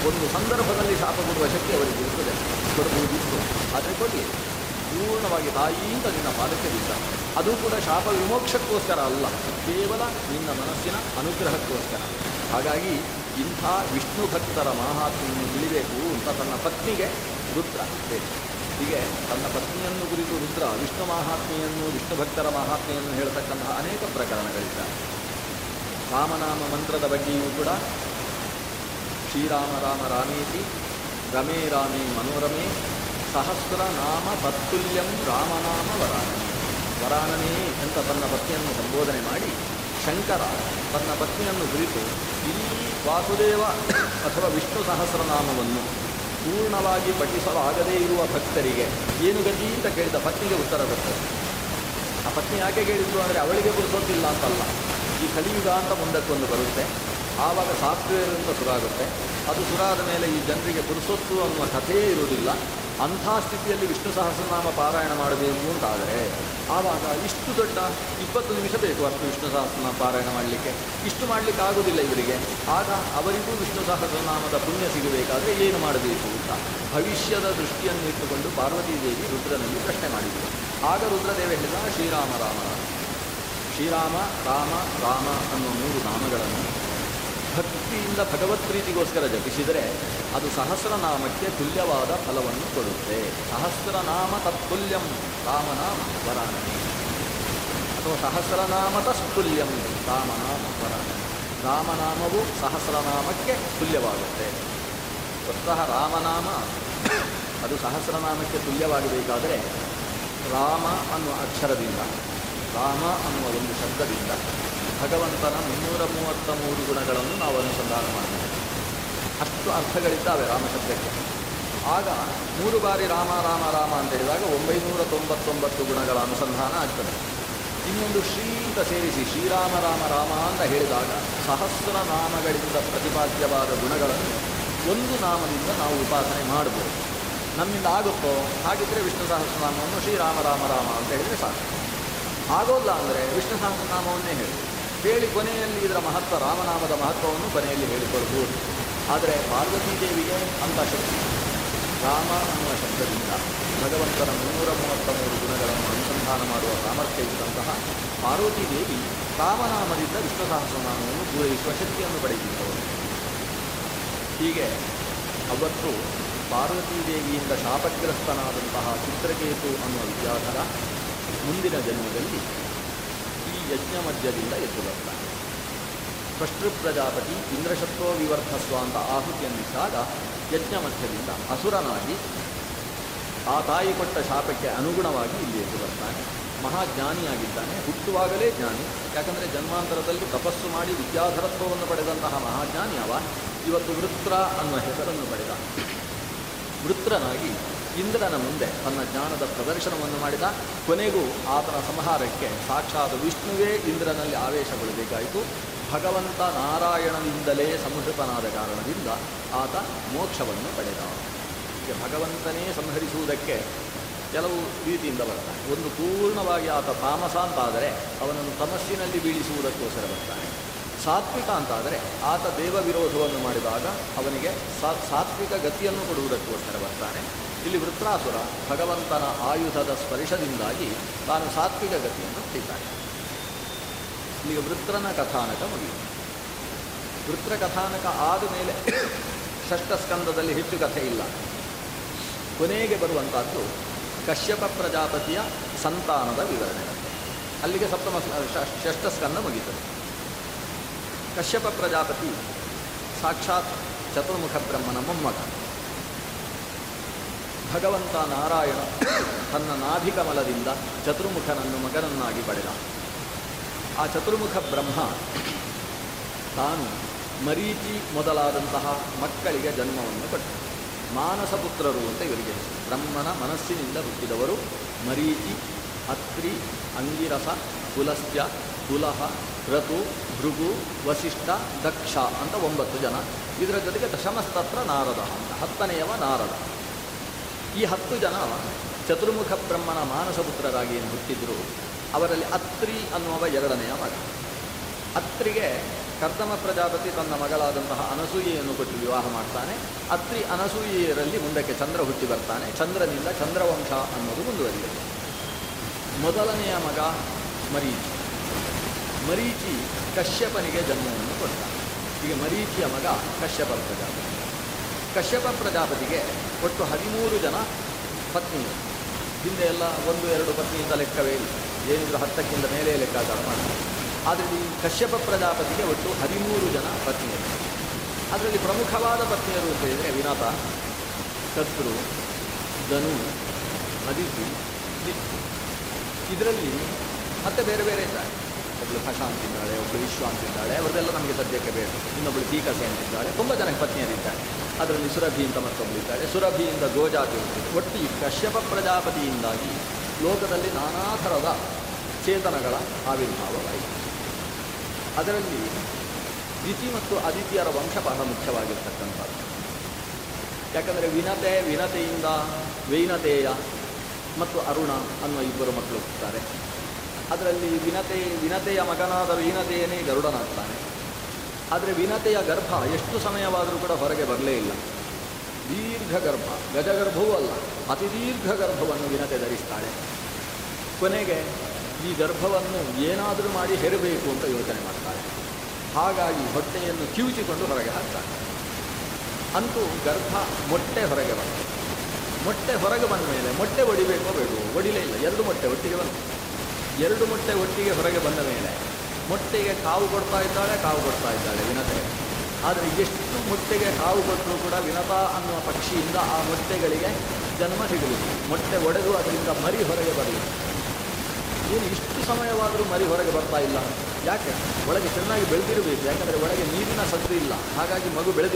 B: ಒಂದು ಸಂದರ್ಭದಲ್ಲಿ ಶಾಪ ಕೊಡುವ ಶಕ್ತಿ ಅವರಿಗೆ ಇರುತ್ತದೆ. ಕೊಡಬಹುದಿತ್ತು. ಆದರೆ ಕೊಡಿ. ಪೂರ್ಣವಾಗಿ ತಾಯಿಯಿಂದ ನಿನ್ನ ಪಾದಕ್ಕೆ ಬಿದ್ದ ಅದು ಕೂಡ ಶಾಪ ವಿಮೋಕ್ಷಕ್ಕೋಸ್ಕರ ಅಲ್ಲ, ಕೇವಲ ನಿನ್ನ ಮನಸ್ಸಿನ ಅನುಗ್ರಹಕ್ಕೋಸ್ಕರ. ಹಾಗಾಗಿ ಇಂಥ ವಿಷ್ಣು ಭಕ್ತರ ಮಹಾತ್ಮೆಯನ್ನು ತಿಳಿಬೇಕು ಅಂತ ತನ್ನ ಪತ್ನಿಗೆ ರುದ್ರ ಹೇಳಿ. ಹೀಗೆ ತನ್ನ ಪತ್ನಿಯನ್ನು ಕುರಿತು ರುದ್ರ, ವಿಷ್ಣು ಮಹಾತ್ಮೆಯನ್ನು, ವಿಷ್ಣು ಭಕ್ತರ ಮಹಾತ್ಮೆಯನ್ನು ಹೇಳ್ತಕ್ಕಂತಹ ಅನೇಕ ಪ್ರಕರಣಗಳಿದ್ದಾವೆ. ರಾಮನಾಮ ಮಂತ್ರದ ಬಗ್ಗೆಯೂ ಕೂಡ ಶ್ರೀರಾಮ ರಾಮ ರಾಮೇತಿ, ರಮೇ ರಾಮೇ ಮನೋರಮೇ ಸಹಸ್ರನಾಮ ತತ್ತುಲ್ಯಂ ರಾಮನಾಮ ವರಾನ. ವರಾನನೇ ಅಂತ ತನ್ನ ಪತ್ನಿಯನ್ನು ಸಂಬೋಧನೆ ಮಾಡಿ, ಶಂಕರ ತನ್ನ ಪತ್ನಿಯನ್ನು ಕುರಿತು ಇಲ್ಲಿ ವಾಸುದೇವ ಅಥವಾ ವಿಷ್ಣು ಸಹಸ್ರನಾಮವನ್ನು ಪೂರ್ಣವಾಗಿ ಪಠಿಸಲಾಗದೇ ಇರುವ ಭಕ್ತರಿಗೆ ಏನು ಗತಿ ಅಂತ ಕೇಳಿದ ಪತ್ನಿಗೆ ಉತ್ತರ ಕೊಟ್ಟರು. ಆ ಪತ್ನಿ ಯಾಕೆ ಕೇಳಿದ್ರು ಅಂದರೆ ಅವಳಿಗೆ ಪುರುಸೊತ್ತಿಲ್ಲ ಅಂತಲ್ಲ. ಈ ಕಲಿಯುಗ ಅಂತ ಮುಂದಕ್ಕೊಂದು ಬರುತ್ತೆ. ಆವಾಗ ಸಾಫ್ಟ್ವೇರ್ ಅಂತ ಸುರಾಗುತ್ತೆ. ಅದು ಶುರುವಾದ ಮೇಲೆ ಈ ಜನರಿಗೆ ಪುರುಸೊತ್ತು ಅನ್ನುವ ಕಥೆಯೇ ಇರುವುದಿಲ್ಲ. ಅಂಥ ಸ್ಥಿತಿಯಲ್ಲಿ ವಿಷ್ಣು ಸಹಸ್ರನಾಮ ಪಾರಾಯಣ ಮಾಡಬೇಕು ಅಂತಾದರೆ ಆವಾಗ ಇಷ್ಟು ದೊಡ್ಡ ಇಪ್ಪತ್ತು ನಿಮಿಷ ಬೇಕು ಅಷ್ಟು ವಿಷ್ಣು ಸಹಸ್ರನಾಮ ಪಾರಾಯಣ ಮಾಡಲಿಕ್ಕೆ. ಇಷ್ಟು ಮಾಡಲಿಕ್ಕೆ ಆಗೋದಿಲ್ಲ ಇವರಿಗೆ. ಆಗ ಅವರಿಗೂ ವಿಷ್ಣು ಸಹಸ್ರನಾಮದ ಪುಣ್ಯ ಸಿಗಬೇಕಾದರೆ ಏನು ಮಾಡಬೇಕು ಅಂತ ಭವಿಷ್ಯದ ದೃಷ್ಟಿಯನ್ನು ಇಟ್ಟುಕೊಂಡು ಪಾರ್ವತೀದೇವಿ ರುದ್ರನಲ್ಲಿ ಪ್ರಶ್ನೆ ಮಾಡಿದರು. ಆಗ ರುದ್ರದೇವ ಹೇಳಿದ ಶ್ರೀರಾಮ, ರಾಮ. ಶ್ರೀರಾಮ, ರಾಮ ರಾಮ ಅನ್ನೋ ಮೂರು ನಾಮಗಳನ್ನು ಭಕ್ತಿಯಿಂದ ಭಗವತ್ ಪ್ರೀತಿಗೋಸ್ಕರ ಜಪಿಸಿದರೆ ಅದು ಸಹಸ್ರನಾಮಕ್ಕೆ ತುಲ್ಯವಾದ ಫಲವನ್ನು ಕೊಡುತ್ತೆ. ಸಹಸ್ರನಾಮ ತತ್ತುಲ್ಯಂ ರಾಮನಾಮ ಅಪರಾಣಿ ಅಥವಾ ಸಹಸ್ರನಾಮ ತಸ್ತುಲ್ಯಂ ರಾಮನಾಮ ಅಪರಾಣಿ ರಾಮನಾಮವು ಸಹಸ್ರನಾಮಕ್ಕೆ ತುಲ್ಯವಾಗುತ್ತೆ. ಸ್ವತಃ ರಾಮನಾಮ ಅದು ಸಹಸ್ರನಾಮಕ್ಕೆ ತುಲ್ಯವಾಗಬೇಕಾದರೆ ರಾಮ ಅನ್ನುವ ಅಕ್ಷರದಿಂದ, ರಾಮ ಅನ್ನುವ ಒಂದು ಶಬ್ದದಿಂದ ಭಗವಂತನ ಮುನ್ನೂರ ಮೂವತ್ತ ಮೂರು ಗುಣಗಳನ್ನು ನಾವು ಅನುಸಂಧಾನ ಮಾಡಬೇಕು ಅಷ್ಟು ಅರ್ಥಗಳಿದ್ದಾವೆ ರಾಮಶಬ್ದಕ್ಕೆ. ಆಗ ಮೂರು ಬಾರಿ ರಾಮ ರಾಮ ರಾಮ ಅಂತ ಹೇಳಿದಾಗ ಒಂಬೈನೂರ ತೊಂಬತ್ತೊಂಬತ್ತು ಗುಣಗಳ ಅನುಸಂಧಾನ ಆಗ್ತದೆ. ಇನ್ನೊಂದು ಶ್ರೀ ಅಂತ ಸೇರಿಸಿ ಶ್ರೀರಾಮ, ರಾಮ ರಾಮ ಅಂತ ಹೇಳಿದಾಗ ಸಹಸ್ರ ನಾಮಗಳಿಂದ ಪ್ರತಿಪಾದ್ಯವಾದ ಗುಣಗಳನ್ನು ಒಂದು ನಾಮದಿಂದ ನಾವು ಉಪಾಸನೆ ಮಾಡಬಹುದು ನಮ್ಮಿಂದ ಆಗುತ್ತೋ? ಹಾಗಿದ್ದರೆ ವಿಷ್ಣು ಸಹಸ್ರನಾಮವನ್ನು ಶ್ರೀರಾಮ, ರಾಮ ರಾಮ ಅಂತ ಹೇಳಿದರೆ ಸಾಕು. ಆಗೋಲ್ಲ ಅಂದರೆ ವಿಷ್ಣು ಸಹಸ್ರನಾಮವನ್ನೇ ಹೇಳಿ. ಹೇಳಿ ಕೊನೆಯಲ್ಲಿ ಇದರ ಮಹತ್ವ, ರಾಮನಾಮದ ಮಹತ್ವವನ್ನು ಕೊನೆಯಲ್ಲಿ ಹೇಳಿಕೊಳ್ಬೋದು ಆದರೆ ಪಾರ್ವತೀ ದೇವಿಗೆ ಅಂತ ಶಕ್ತಿ. ರಾಮ ಅನ್ನುವ ಶಬ್ದದಿಂದ ಭಗವಂತನ ಮುನ್ನೂರ ಮೂವತ್ತ ಮೂರು ಗುಣಗಳನ್ನು ಅನುಸಂಧಾನ ಮಾಡುವ ಸಾಮರ್ಥ್ಯ ಇದ್ದಂತಹ ಪಾರ್ವತಿ ದೇವಿ ರಾಮನಾಮದಿಂದ ವಿಷ್ಣು ಸಹಸ್ರನಾಮವನ್ನು ಪೂರೈಸುವ ಶಕ್ತಿಯನ್ನು ಪಡೆದಿದ್ದವರು ಹೀಗೆ ಅವತ್ತು ಪಾರ್ವತೀ ದೇವಿಯಿಂದ ಶಾಪಗ್ರಸ್ತನಾದಂತಹ ಚಿತ್ರಕೇತು ಅನ್ನುವ ವಿದ್ಯಾಧರ ಮುಂದಿನ ಜನ್ಮದಲ್ಲಿ ಯಜ್ಞ ಮಧ್ಯದಿಂದ ಎದ್ದು ಬರ್ತಾನೆ. ಸ್ಪಷ್ಟ ಪ್ರಜಾಪತಿ ಇಂದ್ರಶತ್ರೋ ವಿವರ್ಧಸ್ವ ಅಂತ ಆಹುತಿಯನ್ನಿಟ್ಟಾಗ ಯಜ್ಞ ಮಧ್ಯದಿಂದ ಅಸುರನಾಗಿ ಆ ತಾಯಿ ಕೊಟ್ಟ ಶಾಪಕ್ಕೆ ಅನುಗುಣವಾಗಿ ಇಲ್ಲಿ ಎದ್ದು ಬರ್ತಾನೆ. ಮಹಾಜ್ಞಾನಿಯಾಗಿದ್ದಾನೆ. ಹುಟ್ಟುವಾಗಲೇ ಜ್ಞಾನಿ. ಯಾಕಂದರೆ ಜನ್ಮಾಂತರದಲ್ಲಿ ತಪಸ್ಸು ಮಾಡಿ ವಿದ್ಯಾಧರತ್ವವನ್ನು ಪಡೆದಂತಹ ಮಹಾಜ್ಞಾನಿ ಅವ. ಇವತ್ತು ವೃತ್ರ ಅನ್ನುವ ಹೆಸರನ್ನು ಪಡೆದ. ವೃತ್ರನಾಗಿ ಇಂದ್ರನ ಮುಂದೆ ತನ್ನ ಜ್ಞಾನದ ಪ್ರದರ್ಶನವನ್ನು ಮಾಡಿದ ಕೊನೆಗೂ ಆತನ ಸಂಹಾರಕ್ಕೆ ಸಾಕ್ಷಾತ್ ವಿಷ್ಣುವೇ ಇಂದ್ರನಲ್ಲಿ ಆವೇಶಗೊಳ್ಳಬೇಕಾಯಿತು. ಭಗವಂತ ನಾರಾಯಣನಿಂದಲೇ ಸಂಹೃತನಾದ ಕಾರಣದಿಂದ ಆತ ಮೋಕ್ಷವನ್ನು ಪಡೆದ. ಭಗವಂತನೇ ಸಂಹರಿಸುವುದಕ್ಕೆ ಕೆಲವು ರೀತಿಯಿಂದ ಬರ್ತಾನೆ. ಒಂದು ಪೂರ್ಣವಾಗಿ ಆತ ತಾಮಸ ಅಂತಾದರೆ ಅವನನ್ನು ತಮಸ್ಸಿನಲ್ಲಿ ಬೀಳಿಸುವುದಕ್ಕೋಸ್ಕರ ಬರ್ತಾನೆ. ಸಾತ್ವಿಕ ಅಂತಾದರೆ ಆತ ದೇವ ವಿರೋಧವನ್ನು ಮಾಡಿದಾಗ ಅವನಿಗೆ ಸಾತ್ವಿಕ ಗತಿಯನ್ನು ಕೊಡುವುದಕ್ಕೋಸ್ಕರ ಬರ್ತಾನೆ. ಇಲ್ಲಿ ವೃತ್ರಾಸುರ ಭಗವಂತನ ಆಯುಧದ ಸ್ಪರ್ಶದಿಂದಾಗಿ ತಾನು ಸಾತ್ವಿಕ ಗತಿಯನ್ನು ಹೊಂದಿದ್ದಾನೆ ಇಲ್ಲಿಗೆ ವೃತ್ರನ ಕಥಾನಕ ಮುಗಿಯಿತು. ವೃತ್ರ ಕಥಾನಕ ಆದ ಮೇಲೆ ಷಷ್ಠ ಸ್ಕಂದದಲ್ಲಿ ಹೆಚ್ಚು ಕಥೆ ಇಲ್ಲ. ಕೊನೆಗೆ ಬರುವಂತಹದ್ದು ಕಶ್ಯಪ ಪ್ರಜಾಪತಿಯ ಸಂತಾನದ ವಿವರಣೆ. ಅಲ್ಲಿಗೆ ಸಪ್ತಮ ಷಷ್ಠಸ್ಕಂದ ಷಷ್ಠ ಸ್ಕಂದ ಮುಗೀತದೆ ಕಶ್ಯಪ ಪ್ರಜಾಪತಿ ಸಾಕ್ಷಾತ್ ಚತುರ್ಮುಖ ಬ್ರಹ್ಮನ ಮೊಮ್ಮಗ. ಭಗವಂತ ನಾರಾಯಣ ತನ್ನ ನಾಭಿಕಮಲದಿಂದ ಚತುರ್ಮುಖನನ್ನು ಮಗನನ್ನಾಗಿ ಪಡೆದ. ಆ ಚತುರ್ಮುಖ ಬ್ರಹ್ಮ ತಾನು ಮರೀಚಿ ಮೊದಲಾದಂತಹ ಮಕ್ಕಳಿಗೆ ಜನ್ಮವನ್ನು ಕೊಟ್ಟ. ಮಾನಸ ಪುತ್ರರು ಅಂತ ಇವರಿಗೆ ಬ್ರಹ್ಮನ ಮನಸ್ಸಿನಿಂದ ಹುಟ್ಟಿದವರು ಮರೀಚಿ, ಅತ್ರಿ, ಅಂಗಿರಸ ಕುಲಸ್ಯ ಕುಲಹ ಋತು ಭೃಗು, ವಸಿಷ್ಠ, ದಕ್ಷ ಅಂತ ಒಂಬತ್ತು ಜನ. ಇದರ ಜೊತೆಗೆ ದಶಮಸ್ತತ್ರ ನಾರದ ಅಂತ. ಹತ್ತನೆಯವ ನಾರದ. ಈ ಹತ್ತು ಜನ ಚತುರ್ಮುಖ ಬ್ರಹ್ಮನ ಮಾನಸಪುತ್ರರಾಗಿ ಏನು ಹುಟ್ಟಿದ್ರು, ಅವರಲ್ಲಿ ಅತ್ರಿ ಅನ್ನುವ ಎರಡನೆಯ ಮಗ. ಅತ್ರಿಗೆ ಕರ್ದಮ ಪ್ರಜಾಪತಿ ತನ್ನ ಮಗಳಾದಂತಹ ಅನಸೂಯೆಯನ್ನು ಕೊಟ್ಟು ವಿವಾಹ ಮಾಡ್ತಾನೆ. ಅತ್ರಿ ಅನಸೂಯೆಯರಲ್ಲಿ ಮುಂದಕ್ಕೆ ಚಂದ್ರ ಹುಟ್ಟಿ ಬರ್ತಾನೆ. ಚಂದ್ರನಿಂದ ಚಂದ್ರವಂಶ ಅನ್ನೋದು ಮುಂದುವರಿಯುತ್ತೆ. ಮೊದಲನೆಯ ಮಗ ಮರೀಚಿ. ಮರೀಚಿ ಕಶ್ಯಪನಿಗೆ ಜನ್ಮವನ್ನು ಕೊಡ್ತಾನೆ ಈಗ ಮರೀಚಿಯ ಮಗ ಕಶ್ಯಪ ಪ್ರಜಾಪತಿ. ಕಶ್ಯಪ ಪ್ರಜಾಪತಿಗೆ ಒಟ್ಟು ಹದಿಮೂರು ಜನ ಪತ್ನಿಯರು. ಹಿಂದೆ ಎಲ್ಲ ಒಂದು, ಎರಡು ಪತ್ನಿಯಿಂದ ಲೆಕ್ಕವೇ ಇಲ್ಲ. ಏನಿದ್ರು ಹತ್ತಕ್ಕಿಂತ ಮೇಲೆ ಲೆಕ್ಕಾಚಾರ ಮಾಡ್ತಾರೆ. ಆದರೆ ಈ ಕಶ್ಯಪ ಪ್ರಜಾಪತಿಗೆ ಒಟ್ಟು ಹದಿಮೂರು ಜನ ಪತ್ನಿಯರು. ಅದರಲ್ಲಿ ಪ್ರಮುಖವಾದ ಪತ್ನಿಯರು ಅಂತ ಹೇಳಿದರೆ ವಿನಾಥ ಶತ್ರು, ಧನು, ಅದಿತಿ ಇದರಲ್ಲಿ ಮತ್ತೆ ಬೇರೆ ಬೇರೆ ಇದ್ದಾರೆ. ಒಬ್ಬಳು ಹಶ ಅಂತಿದ್ದಾಳೆ ಒಬ್ಬಳು ವಿಶ್ವ ಅಂತಿದ್ದಾಳೆ ಅವರದೆಲ್ಲ ನಮಗೆ ಸದ್ಯಕ್ಕೆ ಬೇಡ ಇನ್ನೊಬ್ಬಳು ಟೀಕಸೆ ಅಂತಿದ್ದಾಳೆ, ತುಂಬ ಜನ ಪತ್ನಿಯರಿದ್ದಾರೆ. ಅದರಲ್ಲಿ ಸುರಭಿ ಅಂತ ಮತ್ತೊಬ್ಬಳಿದ್ದಾಳೆ ಸುರಭಿಯಿಂದ ಗೋಜಾತಿ ಅಂತಿದೆ ಒಟ್ಟು ಈ ಕಶ್ಯಪ ಪ್ರಜಾಪತಿಯಿಂದಾಗಿ ಲೋಕದಲ್ಲಿ ನಾನಾ ಥರದ ಚೇತನಗಳ ಆವಿರ್ಭಾವವಾಯಿತು. ಅದರಲ್ಲಿ ದಿತಿ ಮತ್ತು ಅದಿತಿಯರ ವಂಶ ಬಹಳ ಮುಖ್ಯವಾಗಿರ್ತಕ್ಕಂಥದ್ದು. ಯಾಕಂದರೆ ವಿನತೆ, ವಿನತೆಯಿಂದ ವೈನತೆಯ ಮತ್ತು ಅರುಣ ಅನ್ನುವ ಇಬ್ಬರು ಮಕ್ಕಳು ಹುಟ್ಟುತ್ತಾರೆ ಅದರಲ್ಲಿ ವಿನತೆ, ವಿನತೆಯ ಮಗನಾದ ವೀನತೆಯೇ ಗರುಡನಾಗ್ತಾನೆ. ಆದರೆ ವಿನತೆಯ ಗರ್ಭ ಎಷ್ಟು ಸಮಯವಾದರೂ ಕೂಡ ಹೊರಗೆ ಬರಲೇ ಇಲ್ಲ. ದೀರ್ಘ ಗರ್ಭ ಗಜಗರ್ಭವೂ ಅಲ್ಲ ಅತಿ ದೀರ್ಘ ಗರ್ಭವನ್ನು ವಿನತೆ ಧರಿಸ್ತಾಳೆ. ಕೊನೆಗೆ ಈ ಗರ್ಭವನ್ನು ಏನಾದರೂ ಮಾಡಿ ಹೆರಬೇಕು ಅಂತ ಯೋಚನೆ ಮಾಡ್ತಾಳೆ. ಹಾಗಾಗಿ ಹೊಟ್ಟೆಯನ್ನು ಕಿವುಚಿಕೊಂಡು ಹೊರಗೆ ಹಾಕ್ತಾಳೆ. ಅಂತೂ ಗರ್ಭ ಮೊಟ್ಟೆ ಹೊರಗೆ ಬಂತು. ಮೊಟ್ಟೆ ಹೊರಗೆ ಬಂದ ಮೇಲೆ ಮೊಟ್ಟೆ ಒಡಿಬೇಕೋ ಬೇಡವೋ? ಒಡಿಲೇ ಇಲ್ಲ. ಎರಡು ಮೊಟ್ಟೆ ಒಟ್ಟಿಗೆ ಬಂತು. ಎರಡು ಮೊಟ್ಟೆ ಒಟ್ಟಿಗೆ ಹೊರಗೆ ಬಂದ ಮೇಲೆ ಮೊಟ್ಟೆಗೆ ಕಾವು ಕೊಡ್ತಾ ಇದ್ದಾಳೆ, ಕಾವು ಕೊಡ್ತಾ ಇದ್ದಾಳೆ ವಿನತೆ. ಆದರೆ ಎಷ್ಟು ಮೊಟ್ಟೆಗೆ ಕಾವು ಕೊಟ್ಟರೂ ಕೂಡ ವಿನತ ಅನ್ನುವ ಪಕ್ಷಿಯಿಂದ ಆ ಮೊಟ್ಟೆಗಳಿಗೆ ಜನ್ಮ ಸಿಗಲಿಲ್ಲ. ಮೊಟ್ಟೆ ಒಡೆದು ಅದರಿಂದ ಮರಿ ಹೊರಗೆ ಬರಲಿ ಏನು ಇಷ್ಟು ಸಮಯವಾದರೂ ಮರಿ ಹೊರಗೆ ಬರ್ತಾ ಇಲ್ಲ. ಯಾಕೆ? ಒಳಗೆ ಚೆನ್ನಾಗಿ ಬೆಳೆದಿರಬೇಕು. ಯಾಕಂದರೆ ಒಳಗೆ ನೀರಿನ ಸದ್ದು ಇಲ್ಲ. ಹಾಗಾಗಿ ಮಗು ಬೆಳೆದು